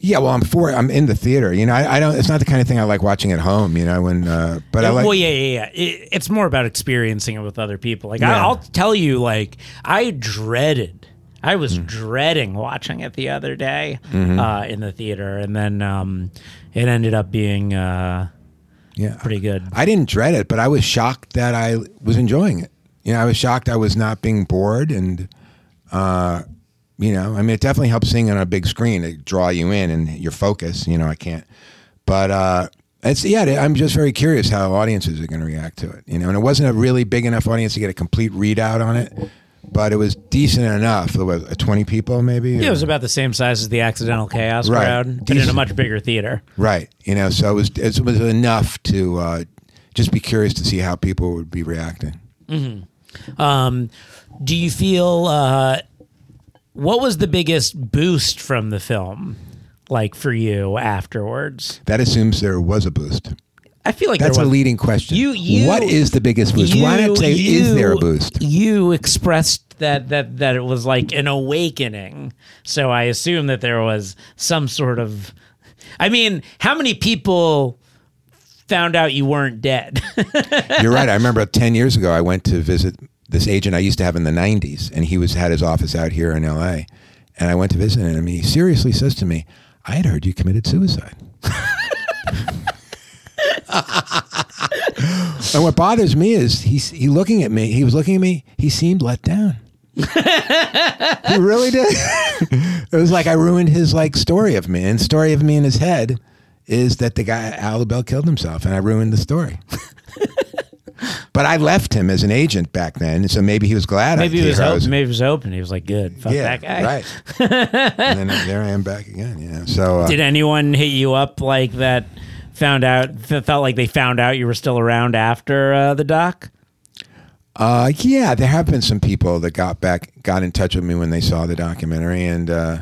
Yeah, well, I'm for. I'm in the theater. You know, I, I don't. It's not the kind of thing I like watching at home. You know, when. Uh, but I like. well, yeah, yeah, yeah. It, it's more about experiencing it with other people. Like Yeah. I, I'll tell you, like I dreaded. I Mm. was dreading watching it the other day Mm-hmm. uh, in the theater, and then um, it ended up being uh, yeah, pretty good. I didn't dread it, but I was shocked that I was enjoying it. You know, I was shocked I was not being bored, and uh, you know, I mean, it definitely helps seeing on a big screen to draw you in and your focus. You know, I can't, but uh, it's yeah. I'm just very curious how audiences are going to react to it. You know, and it wasn't a really big enough audience to get a complete readout on it, but it was decent enough. It was uh, 20 people, maybe. Yeah, it was about the same size as the Accidental Chaos Right. crowd, but in a much bigger theater. Right. You know, so it was it was enough to uh, just be curious to see how people would be reacting. Um, do you feel uh, what was the biggest boost from the film, like for you afterwards? That assumes there was a boost. I feel like That's a leading question. You- you- what is the biggest boost? Why not say is there a boost? You expressed that that that it was like an awakening. So I assume that there was some sort of. I mean, how many people found out you weren't dead? You're right. I remember 10 years ago I went to visit this agent I used to have in the 90s and he was had his office out here in LA. And I went to visit him and he seriously says to me, "I had heard you committed suicide." and what bothers me is he's he looking at me. He was looking at me. He seemed let down. he really did. it was like I ruined his like story of me. And story of me in his head is that the guy Al Lubel killed himself, and I ruined the story. But I left him as an agent back then, so maybe he was glad. maybe I, he was open. Maybe he was open. He was like, "Good, fuck yeah, that guy." right. and then there I am back again. You know, so uh, Did anyone hit you up like that? Found out, felt like they found out you were still around after uh, the doc. Uh, yeah, there have been some people that got back, got in touch with me when they saw the documentary, and uh,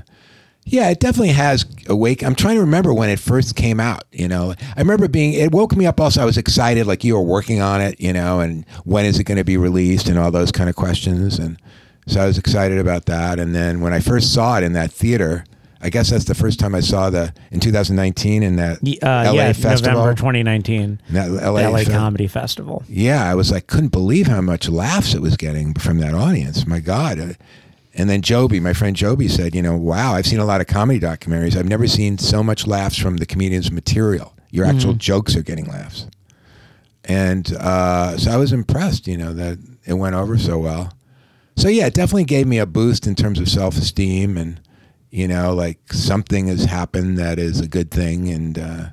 yeah, it definitely has awake. I'm trying to remember when it first came out. You know, I remember being. It woke me up. Also, I was excited, like you were working on it. You know, and when is it going to be released, and all those kind of questions. And so I was excited about that. And then when I first saw it in that theater, I guess that's the first time I saw the in 2019 in that Uh, LA yeah, festival. November 2019, that LA, LA fe- Comedy Festival. yeah, I was like, couldn't believe how much laughs it was getting from that audience. My God, Uh, And then Joby, my friend Joby, said, "You know, wow, I've seen a lot of comedy documentaries. I've never seen so much laughs from the comedian's material. Your actual jokes are getting laughs." And uh, so I was impressed, you know, that it went over so well. So yeah, it definitely gave me a boost in terms of self esteem and you know, like something has happened that is a good thing and uh,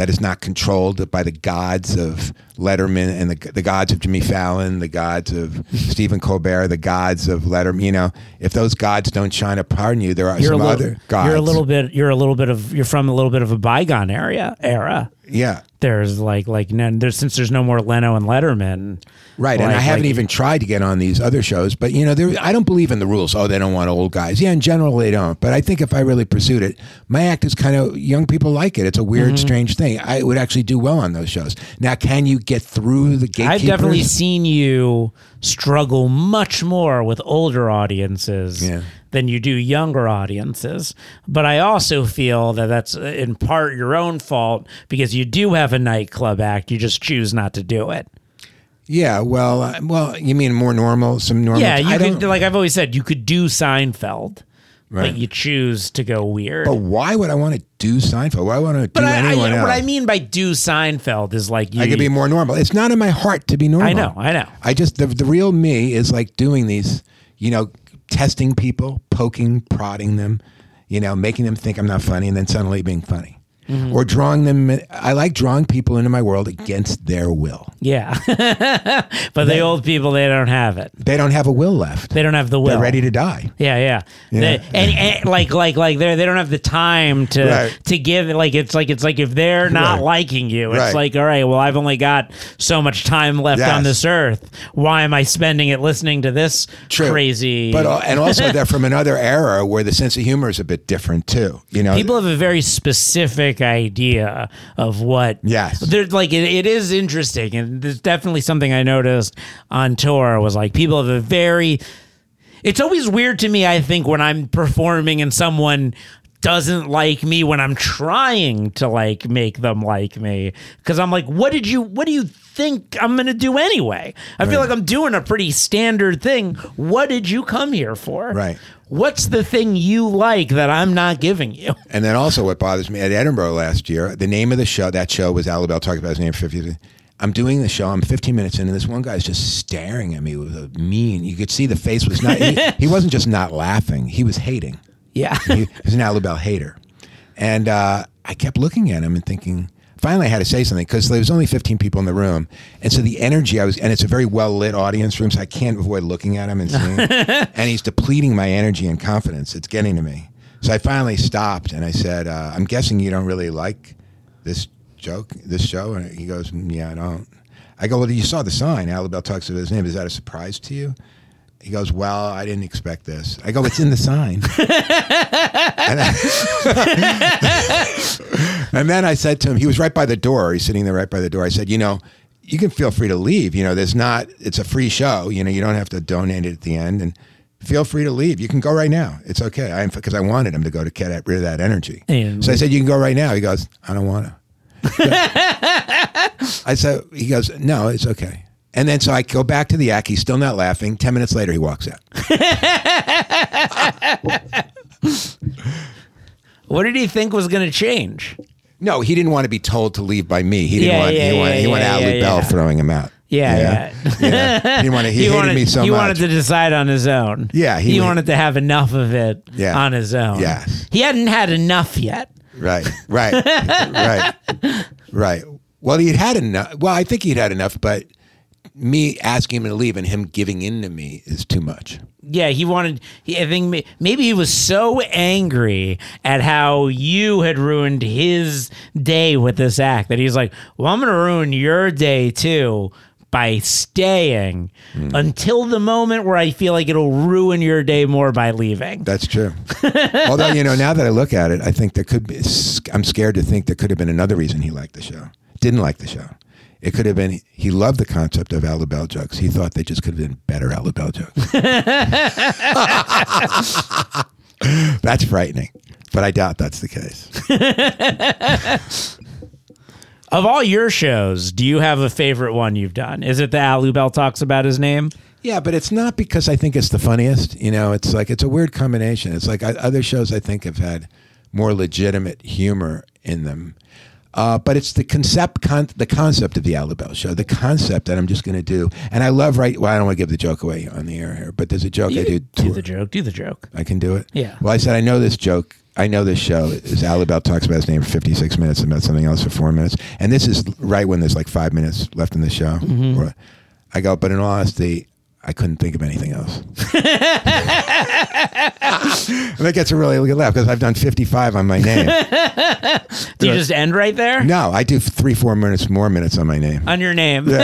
that is not controlled by the gods of Letterman and the, the gods of Jimmy Fallon, the gods of Stephen Colbert, the gods of Letterman. You know, if those gods don't shine upon you, there are You're some little, other gods. You're a little bit. You're a little bit of. You're from a little bit of a bygone area. Era. Yeah. There's like like no, there's since there's no more Leno and Letterman. Right, and I haven't like- even tried to get on these other shows, but you know, there, I don't believe in the rules. Oh, they don't want old guys. Yeah, in general, they don't. But I think if I really pursued it, my act is kind of young people like it. It's a weird, Mm-hmm. strange thing. I would actually do well on those shows. Now, can you get through the gatekeepers? I've definitely seen you struggle much more with older audiences Yeah. Than you do younger audiences. But I also feel that that's uh, in part your own fault because you do have a nightclub act. You just choose not to do it. Yeah, well, uh, well, you mean more normal, some normal? Yeah, you I could, like I've always said, you could do Seinfeld, Right. but you choose to go weird. But why would I want to do Seinfeld? Why would I want to do But I, I, anyone else? what I mean by do Seinfeld is like you. I could be more normal. It's not in my heart to be normal. I know, I know. I just the the real me is like doing these, you know, testing people, poking, prodding them, you know, making them think I'm not funny, and then suddenly being funny, Mm-hmm. or drawing them. I like drawing people into my world against their will. Yeah, but the old people they don't have it. They don't have a will left. They don't have the will. They're ready to die. Yeah, yeah. Yeah. They- and, and like like like they they don't have the time to Right. to give like it's like it's like if they're not Right. liking you, it's Right. like all right, well I've only got so much time left Yes. on this earth. Why am I spending it listening to this True. crazy? But uh, and also they're from another era where the sense of humor is a bit different too. You know, People have a very specific idea of what. Yes. they're like it, it is interesting, and there's definitely something I noticed on tour was like people have a very. It's always weird to me. I think when I'm performing and someone doesn't like me when I'm trying to like make them like me because I'm like, what did you? What do you think I'm gonna do anyway? I feel like I'm doing a pretty standard thing. What did you come here for? Right. What's the thing you like that I'm not giving you? And then also, what bothers me at Edinburgh last year, the name of the show, that show was Al Lubel talked about his name for 50. I'm doing the show. I'm 15 minutes in, and this one guy's just staring at me with a mean. You could see the face was not. he, he wasn't just not laughing; he was hating. Yeah. He was an Al Lubel hater, and uh, I kept looking at him and thinking. Finally, I had to say something because there was only 15 people in the room, and so the energy I was, and it's a very well lit audience room, so I can't avoid looking at him and seeing. and he's depleting my energy and confidence. It's getting to me. So I finally stopped and I said, uh, "I'm guessing you don't really like this joke, this show." And he goes, "Mm, "Yeah, I don't." I go, "Well, you saw the sign. Al Lubel talks about his name. Is that a surprise to you?" He goes, "Well, I didn't expect this." I go, "It's in the sign." and, I- and then I said to him, he was right by the door. He's sitting there right by the door. I said, "You know, you can feel free to leave. You know, there's not. It's a free show. You know, you don't have to donate it at the end and." Feel free to leave. You can go right now. It's okay. I because I wanted him to go to get rid of that energy. And- so I said, "You can go right now." He goes, "I don't want to." I said, he goes, no, it's okay. And then so I go back to the act. He's still not laughing. Ten minutes later, he walks out. What did he think was going to change? No, he didn't want to be told to leave by me. He didn't Yeah, want. yeah, he wanted. yeah, he wanted yeah, Ali yeah, Bell yeah. throwing him out. Yeah, yeah. Yeah. He didn't want to. He, hated wanted, me so he much. wanted to decide on his own. Yeah, he he, wanted to have enough of it Yeah. on his own. Yes. he hadn't had enough yet. Right, right, right, right. Well, he'd had enough. Well, I think he'd had enough, but me asking him to leave and him giving in to me is too much. Yeah, he wanted. He, I think maybe he was so angry at how you had ruined his day with this act that he's like, "Well, I'm going to ruin your day too." By staying Hmm. until the moment where I feel like it'll ruin your day more by leaving. That's true. Although you know, now that I look at it, I think there could be. I'm scared to think there could have been another reason he liked the show. Didn't like the show. It could have been he loved the concept of Al Lubel jokes. He thought they just could have been better Al Lubel jokes. that's frightening, but I doubt that's the case. Of all your shows, do you have a favorite one you've done? Is it the Al Lubel talks about his name? Yeah, but it's not because I think it's the funniest. You know, it's like it's a weird combination. It's like I, other shows I think have had more legitimate humor in them. Uh, but it's the concept, con- the concept of the Al Lubel show, the concept that I'm just going to do. And I love right. Well, I don't want to give the joke away on the air here, but there's a joke I do. Do the joke. Do the joke. I can do it. Yeah. Well, I said I know this joke. I know this show is Al Lubel talks about his name for 56 minutes and about something else for four minutes, and this is right when there's like five minutes left in the show. Where I go, but in all honesty, I couldn't think of anything else. and that gets a really good laugh because I've done 55 on my name. Do you just end right there No, I do three, four minutes more minutes on my name. on your name? Is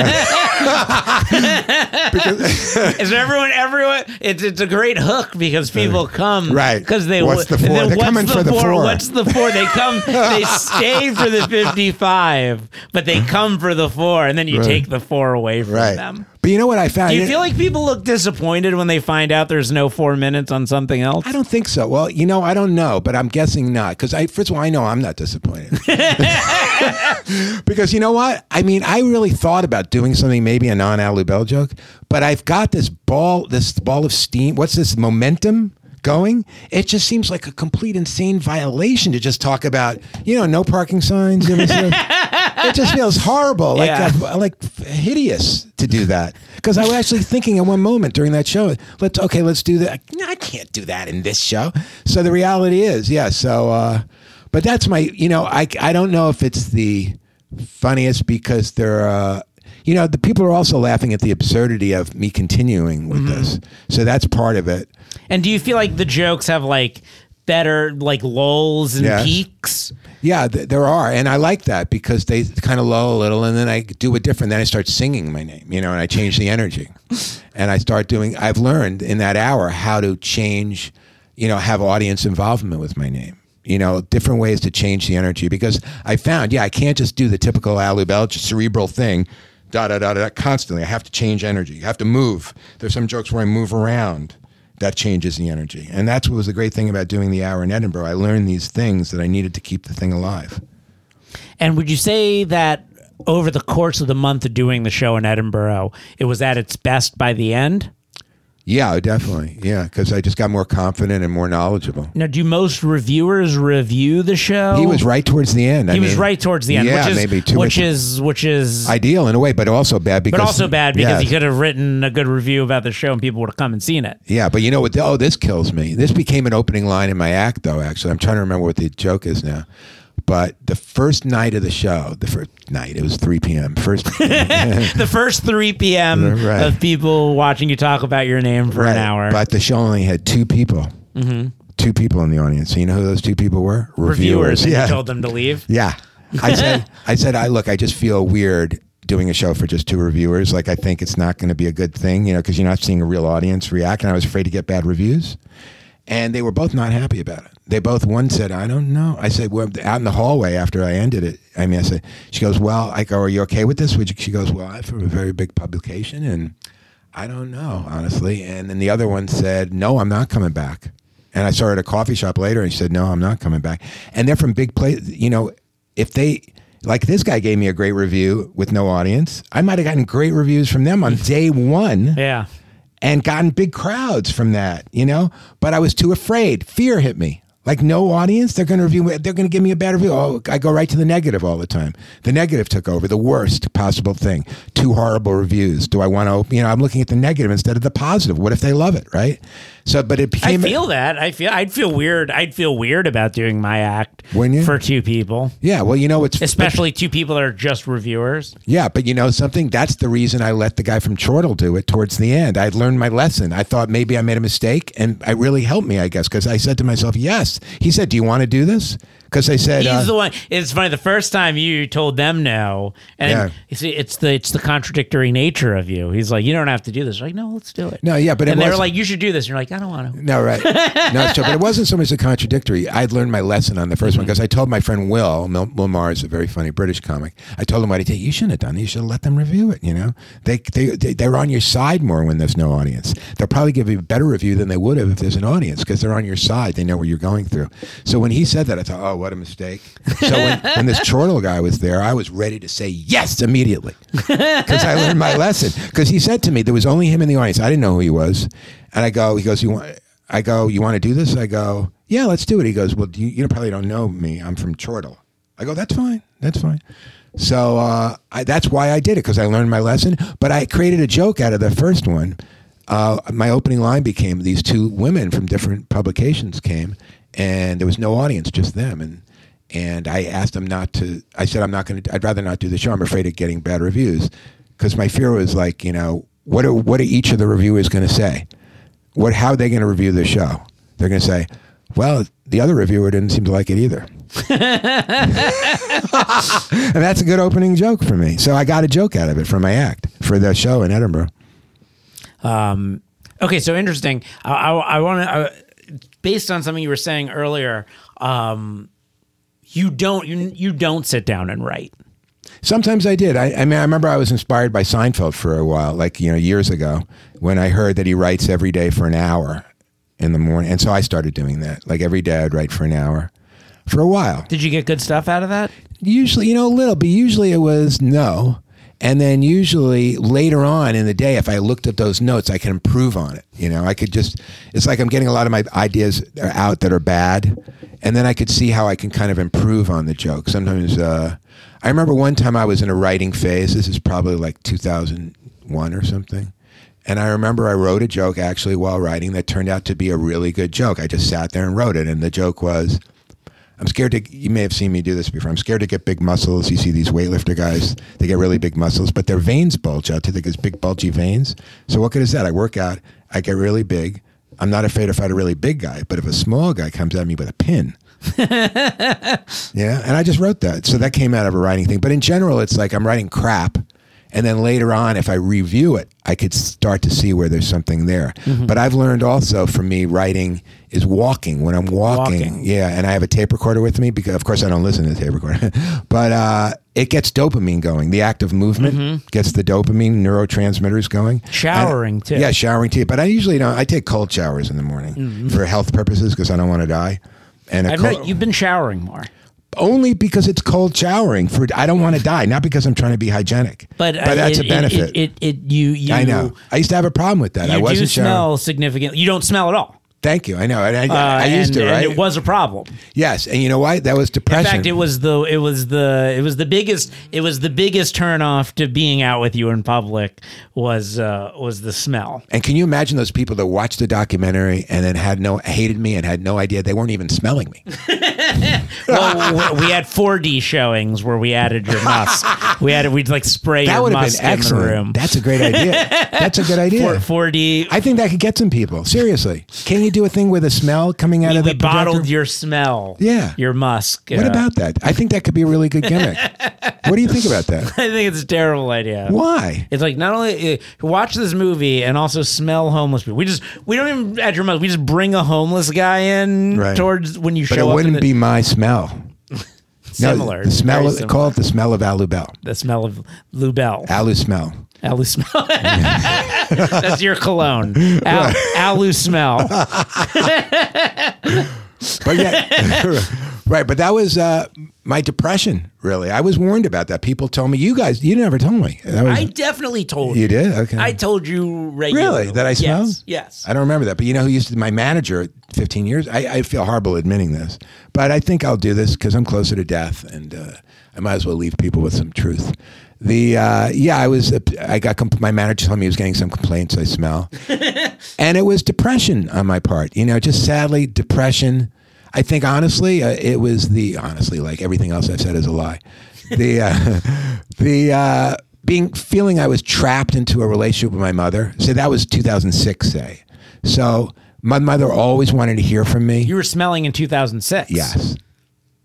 everyone everyone? It's it's a great hook because people come Right. because they What's the four? They're what's coming the for the four. What's the four? They come. they stay for the fifty-five, but they come for the four, and then you Right. take the four away from Right. them. But you know what I found? Do you feel like people look disappointed when they find out there's no four minutes on something else? I don't think so. Well, you know, I don't know, but I'm guessing not. Because I, first of all, I know I'm not disappointed. because you know what? I mean, I really thought about doing something, maybe a non Al Lubel joke, but I've got this ball, this ball of steam. What's this momentum? Going, it just seems like a complete insane violation to just talk about, you know, no parking signs. You ever see that? it just feels horrible, like Yeah. like hideous to do that. Because I was actually thinking at one moment during that show, let's okay, let's do that. No, I can't do that in this show. So the reality is, yeah. So, uh, but that's my, you know, I I don't know if it's the funniest because they're. Uh, you know, the people are also laughing at the absurdity of me continuing with this. So that's part of it. And do you feel like the jokes have like better like lulls and Yes. peaks? Yeah, th- there are, and I like that because they kind of lull a little, and then I do it different. Then I start singing my name, you know, and I change the energy, and I start doing. I've learned in that hour how to change, you know, have audience involvement with my name. You know, different ways to change the energy because I found, yeah, I can't just do the typical Al Lubel cerebral thing, da da da da, constantly. I have to change energy. I have to move. There's some jokes where I move around that changes the energy. And that's what was the great thing about doing the hour in Edinburgh. I learned these things that I needed to keep the thing alive. And would you say that over the course of the month of doing the show in Edinburgh, it was at its best by the end? Yeah, definitely. Yeah, because I just got more confident and more knowledgeable. Now, do most reviewers review the show? He was right towards the end. I He was mean, right towards the end, Yeah, which is maybe two. which is which is ideal in a way, but also bad because. but also bad because he could have written a good review about the show and people would have come and seen it. Yeah, but you know what? Oh, this kills me. This became an opening line in my act, though. Actually, I'm trying to remember what the joke is now. But the first night of the show, the first night, it was 3 p.m. First, The first 3 p.m. Right. of people watching you talk about your name for an hour. But the show only had two people. Mm-hmm. Two people in the audience. So you know who those two people were? reviewers, and Yeah. you told them to leave. Yeah. I said, I said, I look, I just feel weird doing a show for just two reviewers. Like, I think it's not going to be a good thing, you know, because you're not seeing a real audience react. And I was afraid to get bad reviews. And they were both not happy about it. They both, one said, I don't know. I said, well, out in the hallway after I ended it, I mean, I said, she goes, well, I go, are you okay with this? She goes, well, I'm from a very big publication and I don't know, honestly. And then the other one said, no, I'm not coming back. And I saw her at a coffee shop later and she said, no, I'm not coming back. And they're from big places. You know, if they, like this guy gave me a great review with no audience, I might have gotten great reviews from them on day one Yeah. And gotten big crowds from that, you know? But I was too afraid. Fear hit me. Like no audience, they're going to review. They're going to give me a bad review. Oh, I go right to the negative all the time. The negative took over. The worst possible thing. Two horrible reviews. Do I want to? You know, I'm looking at the negative instead of the positive. What if they love it? Right. So, but it became. I feel that. I feel I'd feel weird. I'd feel weird about doing my act Wouldn't you? for two people. yeah. Well, you know, it's Especially two people that are just reviewers. Yeah, but you know something? That's the reason I let the guy from Chortle do it towards the end. I'd learned my lesson. I thought maybe I made a mistake, and it really helped me, I guess, because I said to myself, yes. He said, Do you want to do this? Because they said, He's uh, the one. It's funny. The first time you told them no, and Yeah. you see, it's the it's the contradictory nature of you. He's like, you don't have to do this. You're like, no, let's do it. No, yeah, but and they were wasn't- like, you should do this. And you're like, I don't want to. No, right. No, so, but it wasn't so much the contradictory. I'd learned my lesson on the 1st one because I told my friend Will, Mil- Will Mars, a very funny British comic. I told him what he did. You shouldn't have done it. You should have let them review it. You know, they they they they're on your side more when there's no audience. They'll probably give you a better review than they would have if there's an audience because they're on your side. They know what you're going through. So when he said that, I thought, oh what a mistake. So when, when this chortle guy was there, I was ready to say yes immediately because I learned my lesson. Because he said to me, there was only him in the audience. I didn't know who he was, and I go, he goes, you want? I go, you want to do this? I go, yeah, let's do it. He goes, well, you, you probably don't know me. I'm from Chortle. I go, that's fine. That's fine. So uh, I, that's why I did it because I learned my lesson. But I created a joke out of the first one. Uh, my opening line became these two women from different publications came, and there was no audience, just them. And and I asked them not to. I said, I'm not going to. I'd rather not do the show. I'm afraid of getting bad reviews because my fear was like, you know, what are what are each of the reviewers going to say? What how are they going to review the show? They're going to say, well, the other reviewer didn't seem to like it either. and that's a good opening joke for me. So I got a joke out of it for my act for the show in Edinburgh. Um, okay, so interesting. I, I, I want to, based on something you were saying earlier, um, you don't you you don't sit down and write. Sometimes I did. I, I mean, I remember I was inspired by Seinfeld for a while, like you know, years ago, when I heard that he writes every day for an hour in the morning, and so I started doing that. Like every day, I'd write for an hour for a while. Did you get good stuff out of that? Usually, you know, a little, but usually it was no. And then usually later on in the day, if I looked at those notes, I can improve on it. You know, I could just, it's like I'm getting a lot of my ideas out that are bad. And then I could see how I can kind of improve on the joke. Sometimes, uh, I remember one time I was in a writing phase. This is probably like 2001 or something. And I remember I wrote a joke actually while writing that turned out to be a really good joke. I just sat there and wrote it. And the joke was, I'm scared to. You may have seen me do this before. I'm scared to get big muscles. You see these weightlifter guys; they get really big muscles, but their veins bulge out to these big bulgy veins. So what good is that? I work out, I get really big. I'm not afraid to fight a really big guy, but if a small guy comes at me with a pin, yeah. And I just wrote that, so that came out of a writing thing. But in general, it's like I'm writing crap, and then later on, if I review it, I could start to see where there's something there. Mm-hmm. But I've learned also from me writing is walking. When I'm walking, Walking. yeah, and I have a tape recorder with me because, of course, I don't listen to the tape recorder, but uh, it gets dopamine going. The act of movement gets the dopamine neurotransmitters going. Mm-hmm. Showering, And- too. Yeah, showering too. But I usually don't. I take cold showers in the morning for health purposes because I don't want to die. And Mm-hmm. I've you've been showering more, only because it's cold showering. For I don't want to die, not because I'm trying to be hygienic. but, uh, that's it, a benefit. It, it, it, you you I know. I used to have a problem with that. You I wasn't do showering. smell significantly. You don't smell at all. Thank you. I know. I, Uh, I used and, to, right? and it was a problem. yes. And you know why? That was depression. In fact, it was the it was the it was the biggest it was the biggest turn off to being out with you in public was uh, was the smell. and can you imagine those people that watched the documentary and then had no hated me and had no idea they weren't even smelling me? well, we had 4D showings where we added your musk. We had we'd like spray That your would have been in the excellent. room. That's a great idea. That's a good idea. Four, 4D. I think that could get some people. Seriously. Can you do a thing with a smell coming out we, of the we bottled projector? your smell. Yeah. Your musk. What uh, about that? I think that could be a really good gimmick. what do you think about that? I think it's a terrible idea. Why? It's like not only uh, watch this movie and also smell homeless people. We just we don't even add your musk. We just bring a homeless guy in Right. towards when you But show it up. in wouldn't the, be my smell. similar. No, the smell. Of, similar. call it the smell of Al Lubel. the smell of Lubel. Alu smell. Alu smell. That's your cologne. Al, alu smell. But yeah, right. But that was uh, my depression. Really, I was warned about that. People told me. You guys, you never told me. That was, I definitely told you. you did. Okay. I told you regularly. Really? That I smelled? Yes. yes. I don't remember that. But you know who used to be my manager 15 years? I, I feel horrible admitting this, but I think I'll do this because I'm closer to death and uh, I might as well leave people with some truth. The uh, yeah, I was I got comp- my manager told me he was getting some complaints I smell, and it was depression on my part. You know, just sadly depression. I think honestly, uh, it was the honestly like everything else I've said is a lie. The uh, the uh, being feeling I was trapped into a relationship with my mother. Say that was 2006. Say so. My mother always wanted to hear from me. You were smelling in 2006. Yes.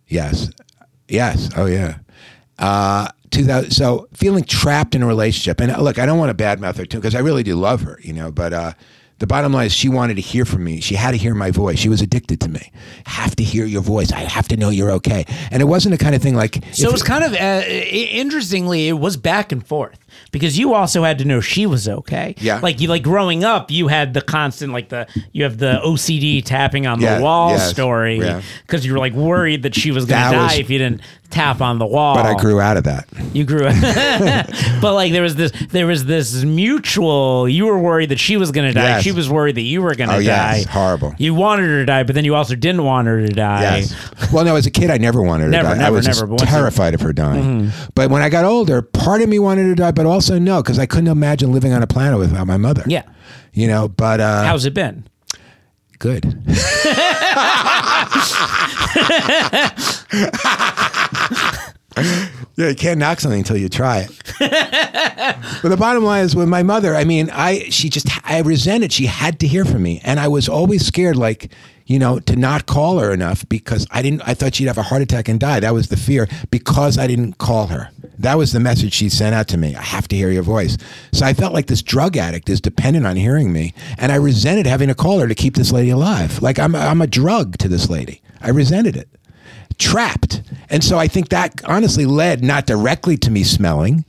Yes. Yes. Oh yeah. Uh, 2000, so feeling trapped in a relationship, and uh, look, I don't want to badmouth her too because I really do love her, you know. But uh, the bottom line is, she wanted to hear from me. She had to hear my voice. She was addicted to me. Have to hear your voice. I have to know you're okay. And it wasn't the kind of thing like. So it was kind of uh, interestingly, it was back and forth. Because you also had to know she was okay. Yeah. Like you like growing up, you had the constant like the you have the OCD tapping on Yeah, the wall yes, story yeah. because you were like worried that she was That to die was- if you didn't tap on the wall. But I grew out of that. You grew but like there was this, there was this mutual. You were worried that she was going to die. Yes. She was worried that you were going to Oh, die. yes. Horrible. You wanted her to die, but then you also didn't want her to die. Yes. Well, no, as a kid, I never wanted her Never, to die. I never, was never, but once you- Mm-hmm. terrified of her dying. But when I got older, part of me wanted her to die, but also no, because I couldn't imagine living on a planet without my mother. Yeah. You know, but uh, How's it been? good. yeah, you can't knock something until you try it. but the bottom line is with my mother, I mean, I she just I resented she had to hear from me. And I was always scared like, you know, to not call her enough because I didn't I thought she'd have a heart attack and die. That was the fear because I didn't call her. That was the message she sent out to me. I have to hear your voice. So I felt like this drug addict is dependent on hearing me, and I resented having to call her to keep this lady alive. Like I'm I'm a drug to this lady. I resented it trapped. And so I think that honestly led not directly to me smelling,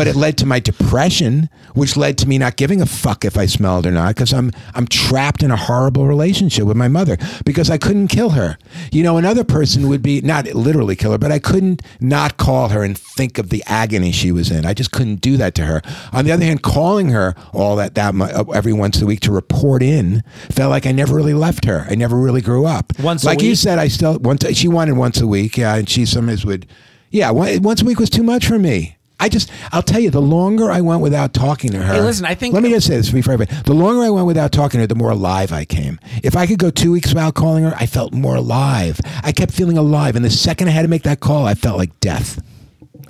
but it led to my depression, which led to me not giving a fuck if I smelled or not because I'm I'm trapped in a horrible relationship with my mother because I couldn't kill her. You know, another person would be not literally kill her, but I couldn't not call her and think of the agony she was in. I just couldn't do that to her. On the other hand, calling her all that that uh, every once a week to report in felt like I never really left her. I never really grew up. Once a like you said, I still once she wanted once a week, yeah, and she sometimes would, yeah, once a week was too much for me. I just, I'll tell you, the longer I went without talking to her. Hey, listen, I think- Let me just say this before I. The longer I went without talking to her, the more alive I came. If I could go two weeks without calling her, I felt more alive. I kept feeling alive, and the second I had to make that call, I felt like death,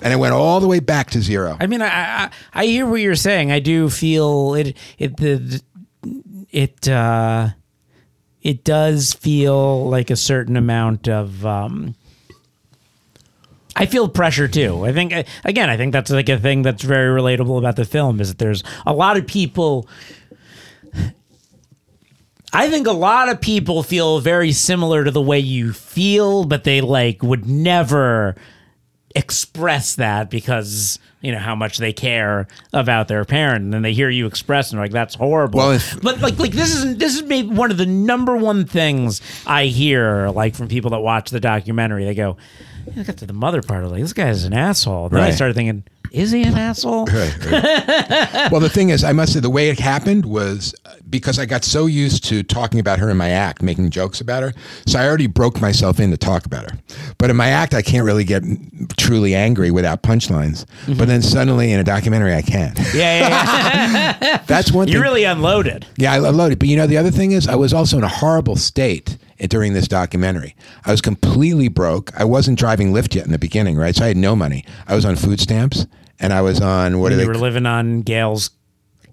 and I went all the way back to zero. I mean, I, I I hear what you're saying. I do feel it. It the it uh, it does feel like a certain amount of. Um, I feel pressure too. I think uh, again, I think that's like a thing that's very relatable about the film is that there's a lot of people. I think a lot of people feel very similar to the way you feel, but they like would never express that because you know how much they care about their parent and then they hear you express and like that's horrible. Well, if- but like like this is this is maybe one of the number one things i hear like from people that watch the documentary. They go I got to the mother part of like this guy is an asshole. Then i Right. started thinking is he an asshole Right, right. well, the thing is, I must say, the way it happened was uh, because I got so used to talking about her in my act, making jokes about her. So I already broke myself in to talk about her. But in my act, I can't really get truly angry without punchlines. But then suddenly in a documentary, I can. yeah yeah, yeah. That's one thing. you thing. really unloaded Yeah, I loaded. But you know, the other thing is, I was also in a horrible state during this documentary. I was completely broke. I wasn't driving Lyft yet in the beginning, right? So I had no money. I was on food stamps, and I was on what are you they? were living on gail's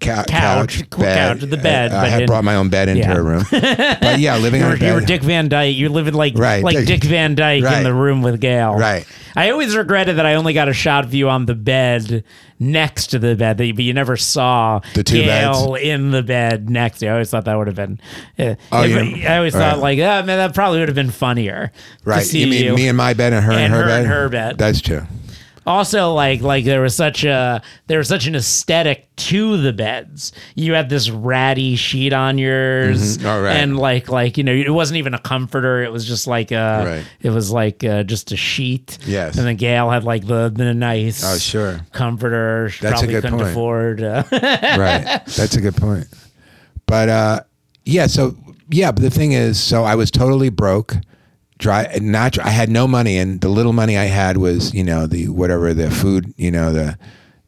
Cou- couch, couch, the bed, I, I had in- brought my own bed into Yeah. a room. But yeah, living on a you were Dick Van Dyke. You're living like Right, like Dick- Van Dyke in the room with Gail. Right. I always regretted that I only got a shot view on the bed next to the bed, that you- but you never saw The two Gail in the bed next to. you. I always thought that would have been. Uh, Oh, yeah. I always Right. thought like, ah, man, that probably would have been funnier. right. You mean you. me in my bed and her in And her her bed? in her bed. That's true. Also like like there was such a there was such an aesthetic to the beds you had this ratty sheet on yours right. and like like you know it wasn't even a comforter it was just like a Right. it was like uh, just a sheet Yes. and then gail had like the the nice Oh, sure. comforter she That's a probably good couldn't point. afford uh, right. That's a good point. But uh, yeah, so yeah, but the thing is, so I was totally broke. Dry, not. I had no money, and the little money I had was, you know, the whatever the food, you know, the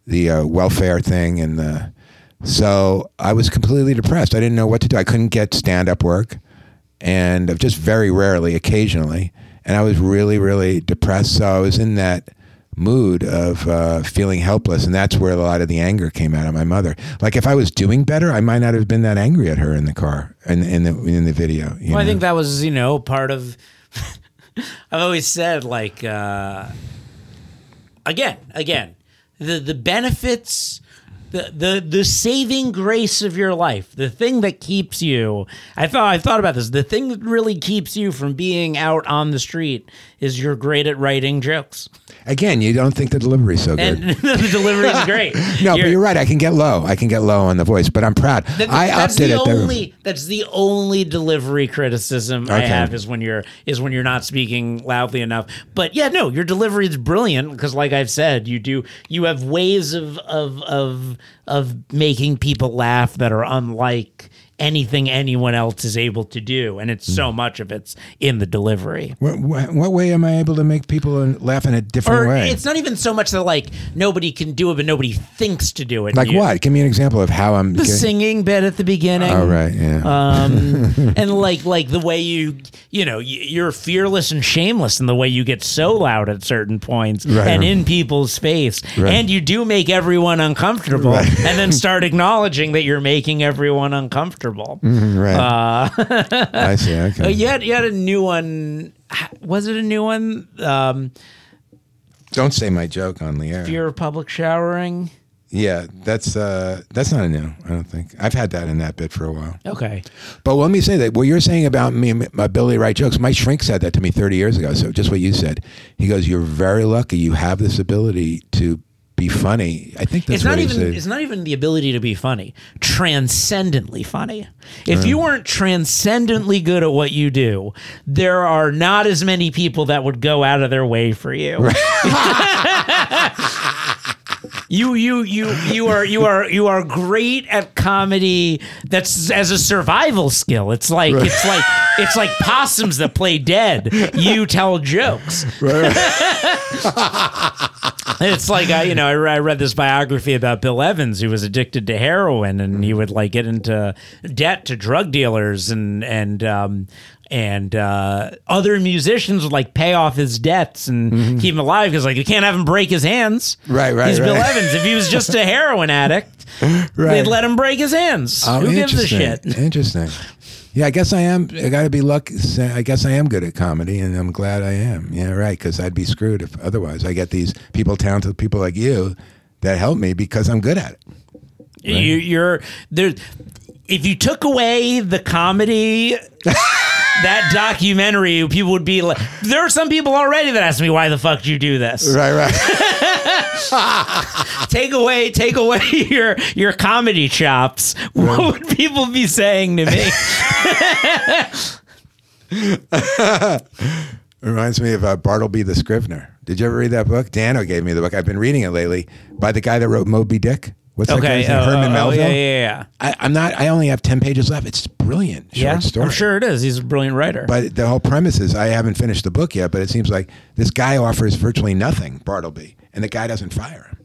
the uh, welfare thing, and the. So I was completely depressed. I didn't know what to do. I couldn't get stand up work, and just very rarely, occasionally, and I was really, really depressed. So I was in that mood of uh, feeling helpless, and that's where a lot of the anger came out of my mother. Like if I was doing better, I might not have been that angry at her in the car in in the in the video. you well i think that was you know part of i've always said like uh again again the the benefits the the the saving grace of your life, the thing that keeps you. I thought I thought about this. The thing that really keeps you from being out on the street is you're great at writing jokes, Again, you don't think the delivery's so good. and the delivery is great. no, but you're right. I can get low. I can get low on the voice, but I'm proud. That- I that's upped it the the. only that's the only delivery criticism I have is when you're is when you're not speaking loudly enough. But yeah, no, your delivery is brilliant because, like I've said, you do you have ways of of of of making people laugh that are unlike anything anyone else is able to do, and it's so much of it's in the delivery. What, what, what way am I able to make people laugh in a different Or way? it's not even so much that like nobody can do it, but nobody thinks to do it. like You- what? Give me an example of how I'm. The getting- singing bit at the beginning. Oh right, yeah. um, and like like the way you you know y- you're fearless and shameless in the way you get so loud at certain points Right. and in people's face Right. and you do make everyone uncomfortable Right. and then start acknowledging that you're making everyone uncomfortable Mhm, right. Uh, I see. Okay. you, had, you had a new one was it a new one um, Don't say my joke on the air. fear of public showering Yeah, that's uh, that's not a new. I don't think I've had that in that bit for a while. okay But let me say that what you're saying about me, my ability to write jokes. My shrink said that to me 30 years ago. So just what you said. He goes, "You're very lucky. You have this ability to be funny." I think that's it's not even said. it's not even the ability to be funny. Transcendently funny. If you weren't transcendently good at what you do there are not as many people that would go out of their way for you. You you you you are you are you are great at comedy that's as a survival skill. It's like it's like it's like possums that play dead. You tell jokes it's like I, you know, I, I read this biography about Bill Evans, who was addicted to heroin, and he would like get into debt to drug dealers, and and um, and uh, other musicians would like pay off his debts and keep him alive because like you can't have him break his hands. Mm-hmm. Right, right, He's Bill. Evans. If he was just a heroin addict, Right. they'd let him break his hands. Oh, Who gives a shit? Interesting. Yeah, I guess I am. I got to be lucky. I guess I am good at comedy, and I'm glad I am. Yeah, right. Because I'd be screwed if otherwise. I get these people, talented people like you, that help me because I'm good at it. You, you're there. If you took away the comedy, that documentary, people would be like, there are some people already that ask me, why the fuck do you do this? Right, right. Take away, take away your your comedy chops. What would people be saying to me? Reminds me of uh, Bartleby the Scrivener. Did you ever read that book? Dano gave me the book. I've been reading it lately by the guy that wrote Moby Dick. What's that okay, guy's name? oh, Herman uh, oh, Melville. yeah, yeah, yeah. I, I'm not. I only have ten pages left. It's brilliant. Short Yeah, story. I'm sure it is. He's a brilliant writer. But the whole premise is I haven't finished the book yet, but it seems like this guy offers virtually nothing, Bartleby, and the guy doesn't fire him.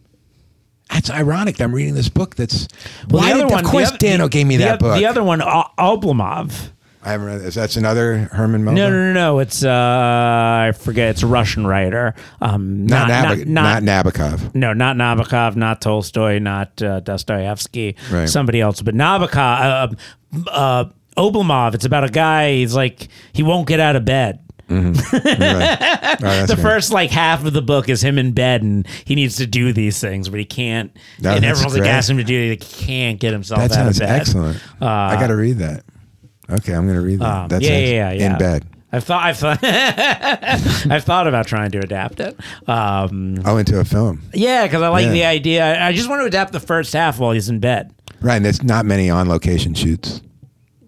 That's ironic. that I'm reading this book. That's Well, why the did, other one, of course the, oth- Dano gave me the, that book. The other one, Oblomov. I haven't read this. That's another Herman Melville. No, no, no, no. It's uh, I forget. It's a Russian writer. Um, Not, not, Nabok- not, not Nabokov. No, not Nabokov, not Tolstoy, not uh, Dostoevsky, Right. somebody else. But Nabokov, uh, uh, Oblomov, it's about a guy. He's like he won't get out of bed. Right. Oh, The great. first like half of the book is him in bed, and he needs to do these things, but he can't. That- and everyone's like asking him to do it. He can't get himself That out of sounds bed. excellent. I got to read that. Okay, I'm going to read that. Um, That's yeah, yeah, yeah, yeah. in bed. I've thought, I've thought, I've thought about trying to adapt it. Um, Oh, into a film. yeah, because I like Yeah. the idea. I- I just want to adapt the first half while he's in bed. Right, and there's not many on location shoots.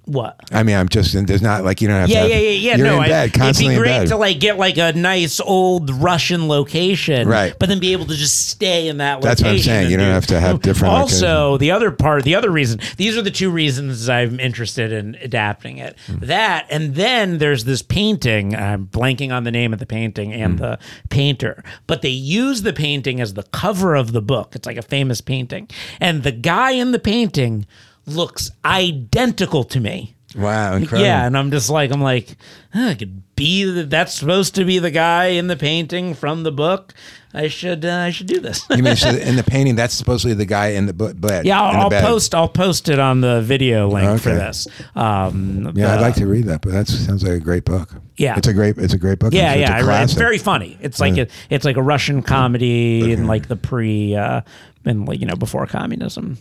What? I mean, I'm just there's not like you don't have Yeah, to. yeah, have- yeah, yeah. You're no, in I- bed, constantly it'd be great to like get like a nice old Russian location, Right. But then be able to just stay in that. Location. That's what I'm saying. You don't do- have to have different Also, the other part, the other reason, these are the two reasons I'm interested in adapting it. Hmm. That, and then there's this painting. I'm blanking on the name of the painting and Hmm. the painter, but they use the painting as the cover of the book. It's like a famous painting, and the guy in the painting looks identical to me. wow, incredible. Yeah, and I'm just like, I'm like, huh, it could be that that's supposed to be the guy in the painting from the book. I should uh, I should do this. You mean so in the painting? That's supposedly the guy in the bed. yeah, I'll, I'll post I'll post it on the video link for this. Um, Yeah, I'd uh, like to read that, but that sounds like a great book. Yeah. it's a great, it's a great book. Yeah, It's yeah, I it's very funny. It's like a, it's like a Russian comedy in like the pre, uh, in like you know before communism,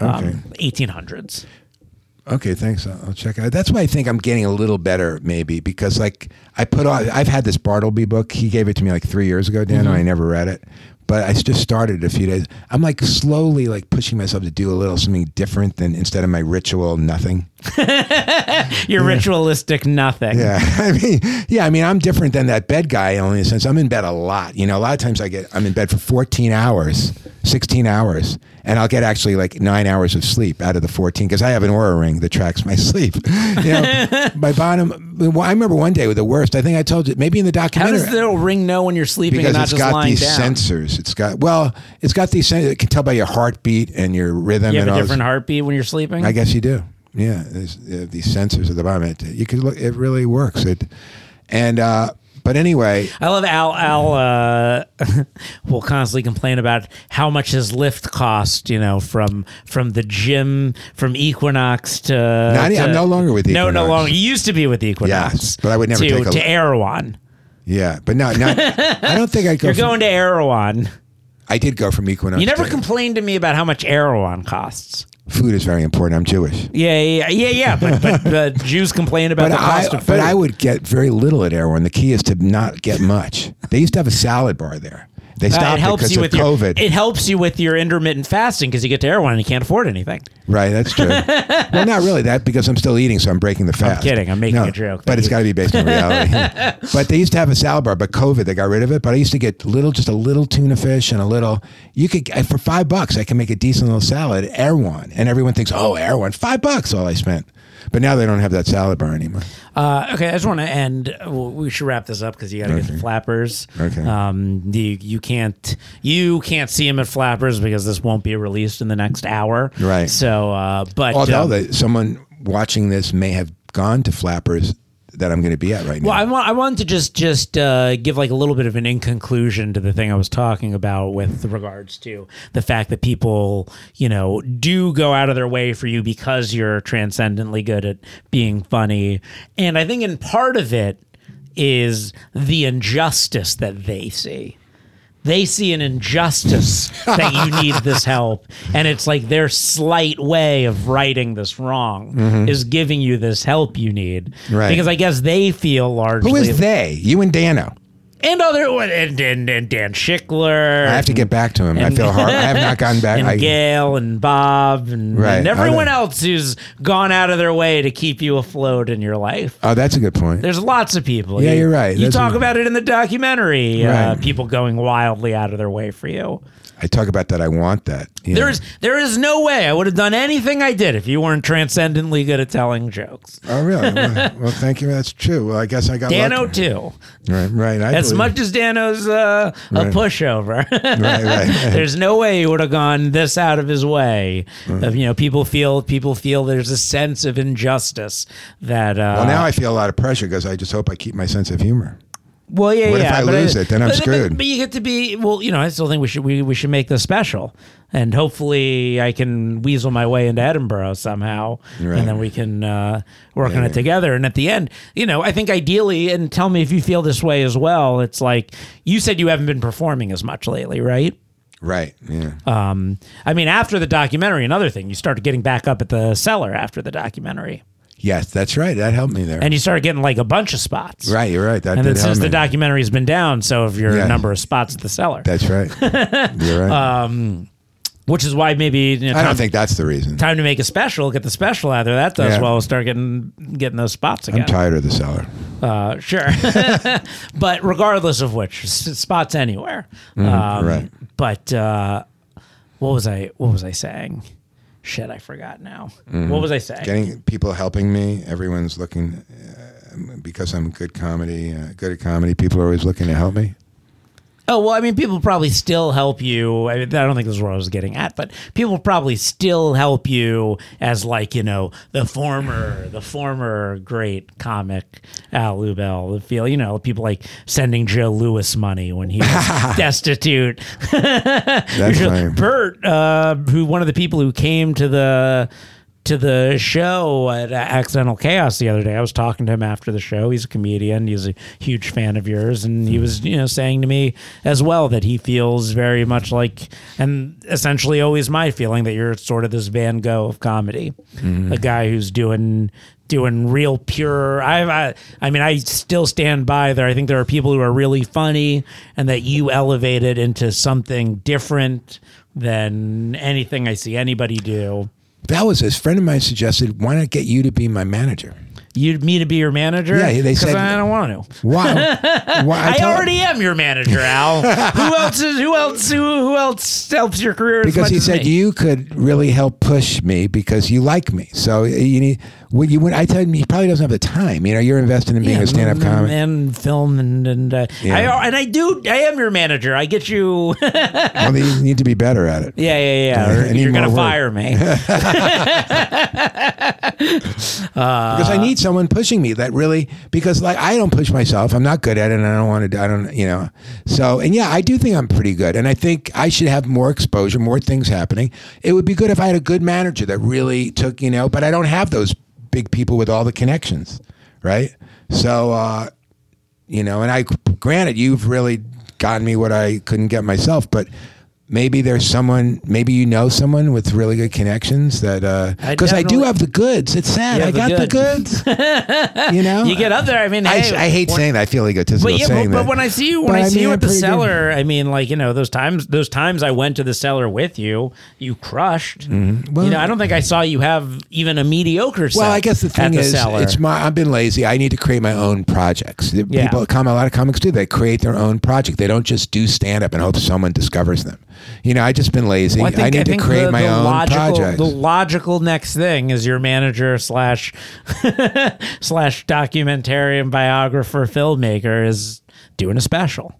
Okay. um, 1800s. Okay, thanks. I'll, check it out. That's why I think I'm getting a little better, maybe because like I put on. I've had this Bartleby book. He gave it to me like three years ago, Dan, Mm-hmm. and I never read it. But I just started a few days. I'm like slowly like pushing myself to do a little something different than instead of my ritual nothing. Your ritualistic nothing. Yeah, I mean, yeah, I mean, I'm different than that bed guy only in the sense I'm in bed a lot. You know, a lot of times I get I'm in bed for 14 hours, 16 hours, and I'll get actually like nine hours of sleep out of the 14 because I have an Oura ring that tracks my sleep. You know, my bottom. well, I remember one day with the worst. I think I told you maybe in the How documentary. does the ring know when you're sleeping because and not it's just got lying these down? sensors. It's got well, it's got these sensors. It can tell by your heartbeat and your rhythm You have and a all this- different heartbeat when you're sleeping. I guess you do. Yeah, there's uh, these sensors at the bottom. It, you could look. It really works. It, and uh, but anyway, I love Al. Al uh, will constantly complain about how much his lift cost. You know, from from the gym, from Equinox to. Not- to- I'm no longer with Equinox. No, no longer. You used to be with Equinox. Yes, but I would never to, take a- to Erewhon. Yeah, but no, not. I don't think I'd go. You're from, going to Erewhon. I did go from Equinox. You never to- complained to me about how much Erewhon costs. Food is very important. I'm Jewish. Yeah, yeah, yeah, yeah. But, but uh, Jews complain about But the I, cost of food. but I would get very little at Erewhon. The key is to not get much. They used to have a salad bar there. They Uh, it helps because you of with your COVID. it helps you with your intermittent fasting because you get to Erewhon and you can't afford anything. Right, that's true. well, not really that because I'm still eating, so I'm breaking the fast. I'm kidding. I'm making a joke. But it's got to be based on reality. but they used to have a salad bar, but COVID they got rid of it. But I used to get little, just a little tuna fish and a little. You could for five bucks, I can make a decent little salad. Erewhon, and everyone thinks, oh, Erewhon, five bucks, all I spent. But now they don't have that salad bar anymore. Uh, okay, I just want to end. well, We should wrap this up because you got to get the flappers. Okay. Um, you, you can't you can't see him at flappers because this won't be released in the next hour. Right. So, uh, but Although um, they, someone watching this may have gone to Flappers that I'm going to be at right now. Well, I want I wanted to just just uh, give like a little bit of an in conclusion to the thing I was talking about with regards to the fact that people you know do go out of their way for you because you're transcendently good at being funny, and I think in part of it is the injustice that they see. They see an injustice that you need this help, and it's like their slight way of righting this wrong is giving you this help you need. Mm-hmm. Right. Because I guess they feel largely Who is they? You and Dano. And other and, and, and Dan Schickler. I have to get back to him. I feel hard. I have not gotten back. and I, Gail and Bob and, Right. and everyone else who's gone out of their way to keep you afloat in your life. oh, that's a good point. There's lots of people. Yeah, You- you're right. You There's talk a- about it in the documentary. Uh, Right. people going wildly out of their way for you. I talk about that. I want that. you There know. is there is no way I would have done anything I did if you weren't transcendently good at telling jokes. Oh, really? well, well, thank you. That's true. Well, I guess I got Dano lucky. too. Right, right. I As believe- much as Dano's uh, a Right. pushover, Right, right. there's no way he would have gone this out of his way. Of you know, people feel people feel there's a sense of injustice that. Uh, Well, now I feel a lot of pressure because I just hope I keep my sense of humor. Well, yeah, yeah. What if. I but lose it? Then I'm but- but- screwed. But, you get to be well. You know, I still think we should we, we should make this special, and hopefully I can weasel my way into Edinburgh somehow, Right. and then we can uh, work on Yeah. it together. And at the end, you know, I think ideally, and tell me if you feel this way as well. It's like you said you haven't been performing as much lately, right? Right. Yeah. Um, I mean, after the documentary, another thing, you started getting back up at the cellar after the documentary, yes, that's right. That helped me there. and you started getting like a bunch of spots, right. You're right. That And then since the documentary's been down, so have your Yeah. number of spots at the cellar. That's right. You're right. which is why maybe you know, I time, don't think that's the reason. time to make a special. Get the special out there. That does Yeah. well. Start getting getting those spots again. I'm tired of the cellar. Uh, sure, but regardless of which, s- spots anywhere. um, Mm-hmm. right. But uh, what was I? What was I saying? Shit, I forgot now. Mm-hmm. What was I saying? Getting people helping me. Everyone's looking uh, because I'm good comedy, uh, good at comedy. People are always looking to help me. Oh well, I mean, people probably still help you. I, mean, I don't think this is what I was getting at, but people probably still help you as like you know the former, the former great comic Al Lubel. The feel you know people like sending Joe Louis money when he was destitute. That's. Bert, uh, who one of the people who came to the to the show at Accidental Chaos the other day. I was talking to him after the show. He's a comedian. He's a huge fan of yours, and he was you know saying to me as well that he feels very much like, and essentially always my feeling that you're sort of this Van Gogh of comedy, mm-hmm. a guy who's doing doing real pure I, I I mean I still stand by there I think there are people who are really funny and that you elevate it into something different than anything I see anybody do That was a friend of mine suggested, why not get you to be my manager? You me to be your manager? Yeah, they said- I don't want to. Why? why I, told- already am your manager, Al. who else is? Who else? Who, who else helps your career? as because he said me? you could really help push me because you like me. So you need. When you, when I tell him he probably doesn't have the time. You know, you're invested in being Yeah, a stand-up mm, comic. and film and and uh, Yeah. I and I do. I am your manager. I get you. Well, you need to be better at it. yeah, yeah. Yeah, Or You're gonna work. fire me. because I need someone pushing me that really because like I don't push myself. I'm not good at it, and I don't want to. I don't, you know. So and yeah, I do think I'm pretty good, and I think I should have more exposure, more things happening. It would be good if I had a good manager that really took, you know. But I don't have those big people with all the connections, right? So uh, you know, and I granted you've really gotten me what I couldn't get myself, but. Maybe there's someone. Maybe you know someone with really good connections that I because I, do have the goods. It's sad. I got the goods. you know, you get up there. I mean, I, hey, I hate when- saying that. I feel egotistical But yeah, saying but, but that. when I see you, when I, I see mean, you at the pretty good. I mean, like you know, those times, those times I went to the cellar with you, you crushed. Mm-hmm. Well- you know, I don't think I saw you have even a mediocre. Set well, I guess the thing the is, cellar. it's my. I've been lazy. I need to create my own projects. Yeah. People. A lot of comics do. They create their own project. They don't just do stand up and hope someone discovers them. You know, I just been lazy. Well, I, need to create the, my the own logical, projects. The logical next thing is your manager slash slash documentarian biographer filmmaker is doing a special.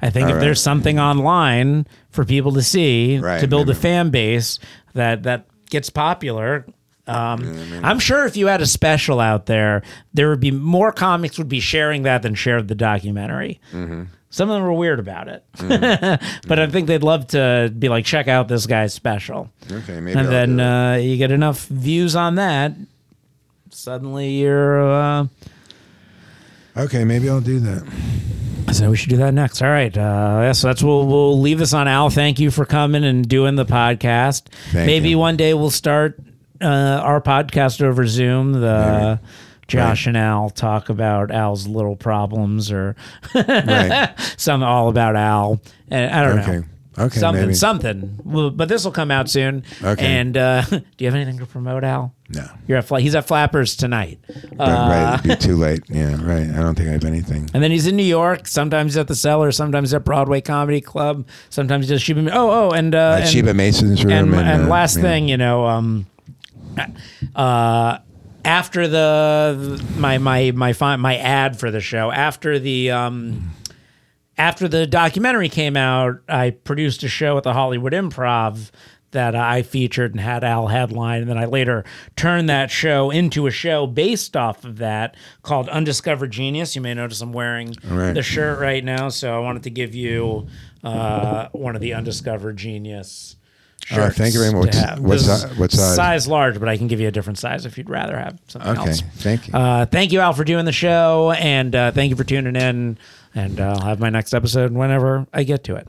I think if right. there's something online for people to see Right, to build a fan base that that gets popular. Um, I'm sure if you had a special out there, there would be more comics would be sharing that than shared the documentary. Mm-hmm. Some of them were weird about it, but I think they'd love to be like, check out this guy's special. okay, maybe. and I'll then uh, you get enough views on that. Suddenly you're. Uh, okay, maybe I'll do that. so we should do that next. All right. Uh, yeah, so that's we'll we'll leave this on Al. Thank you for coming and doing the podcast. Thank Maybe you. one day we'll start uh, our podcast over Zoom. The Josh and Al talk about Al's little problems or Right. some all about Al. And I don't know. Okay. Okay. something, maybe. something. Well, but this will come out soon. Okay. And uh, do you have anything to promote, Al? No. You're at Fla- he's at Flappers tonight. Uh, right. It'd be too late. Yeah. Right. I don't think I have anything. and then he's in New York. Sometimes he's at the Cellar. Sometimes at Broadway Comedy Club. Sometimes he does Sheba. Oh, oh, and uh, At and, Sheba Mason's room. and, And, and uh, last yeah. thing, you know, um, uh, after the my my my my ad for the show, after the um, after the documentary came out, I produced a show at the Hollywood Improv that I featured and had Al headline, and then I later turned that show into a show based off of that called Undiscovered Genius. You may notice I'm wearing right. the shirt right now, so I wanted to give you uh, one of the Undiscovered Genius. Uh, thank you very much. What si- what size? Size large, but I can give you a different size if you'd rather have something Okay. else. Thank you. Uh, thank you, Al, for doing the show, and uh, thank you for tuning in. And uh, I'll have my next episode whenever I get to it.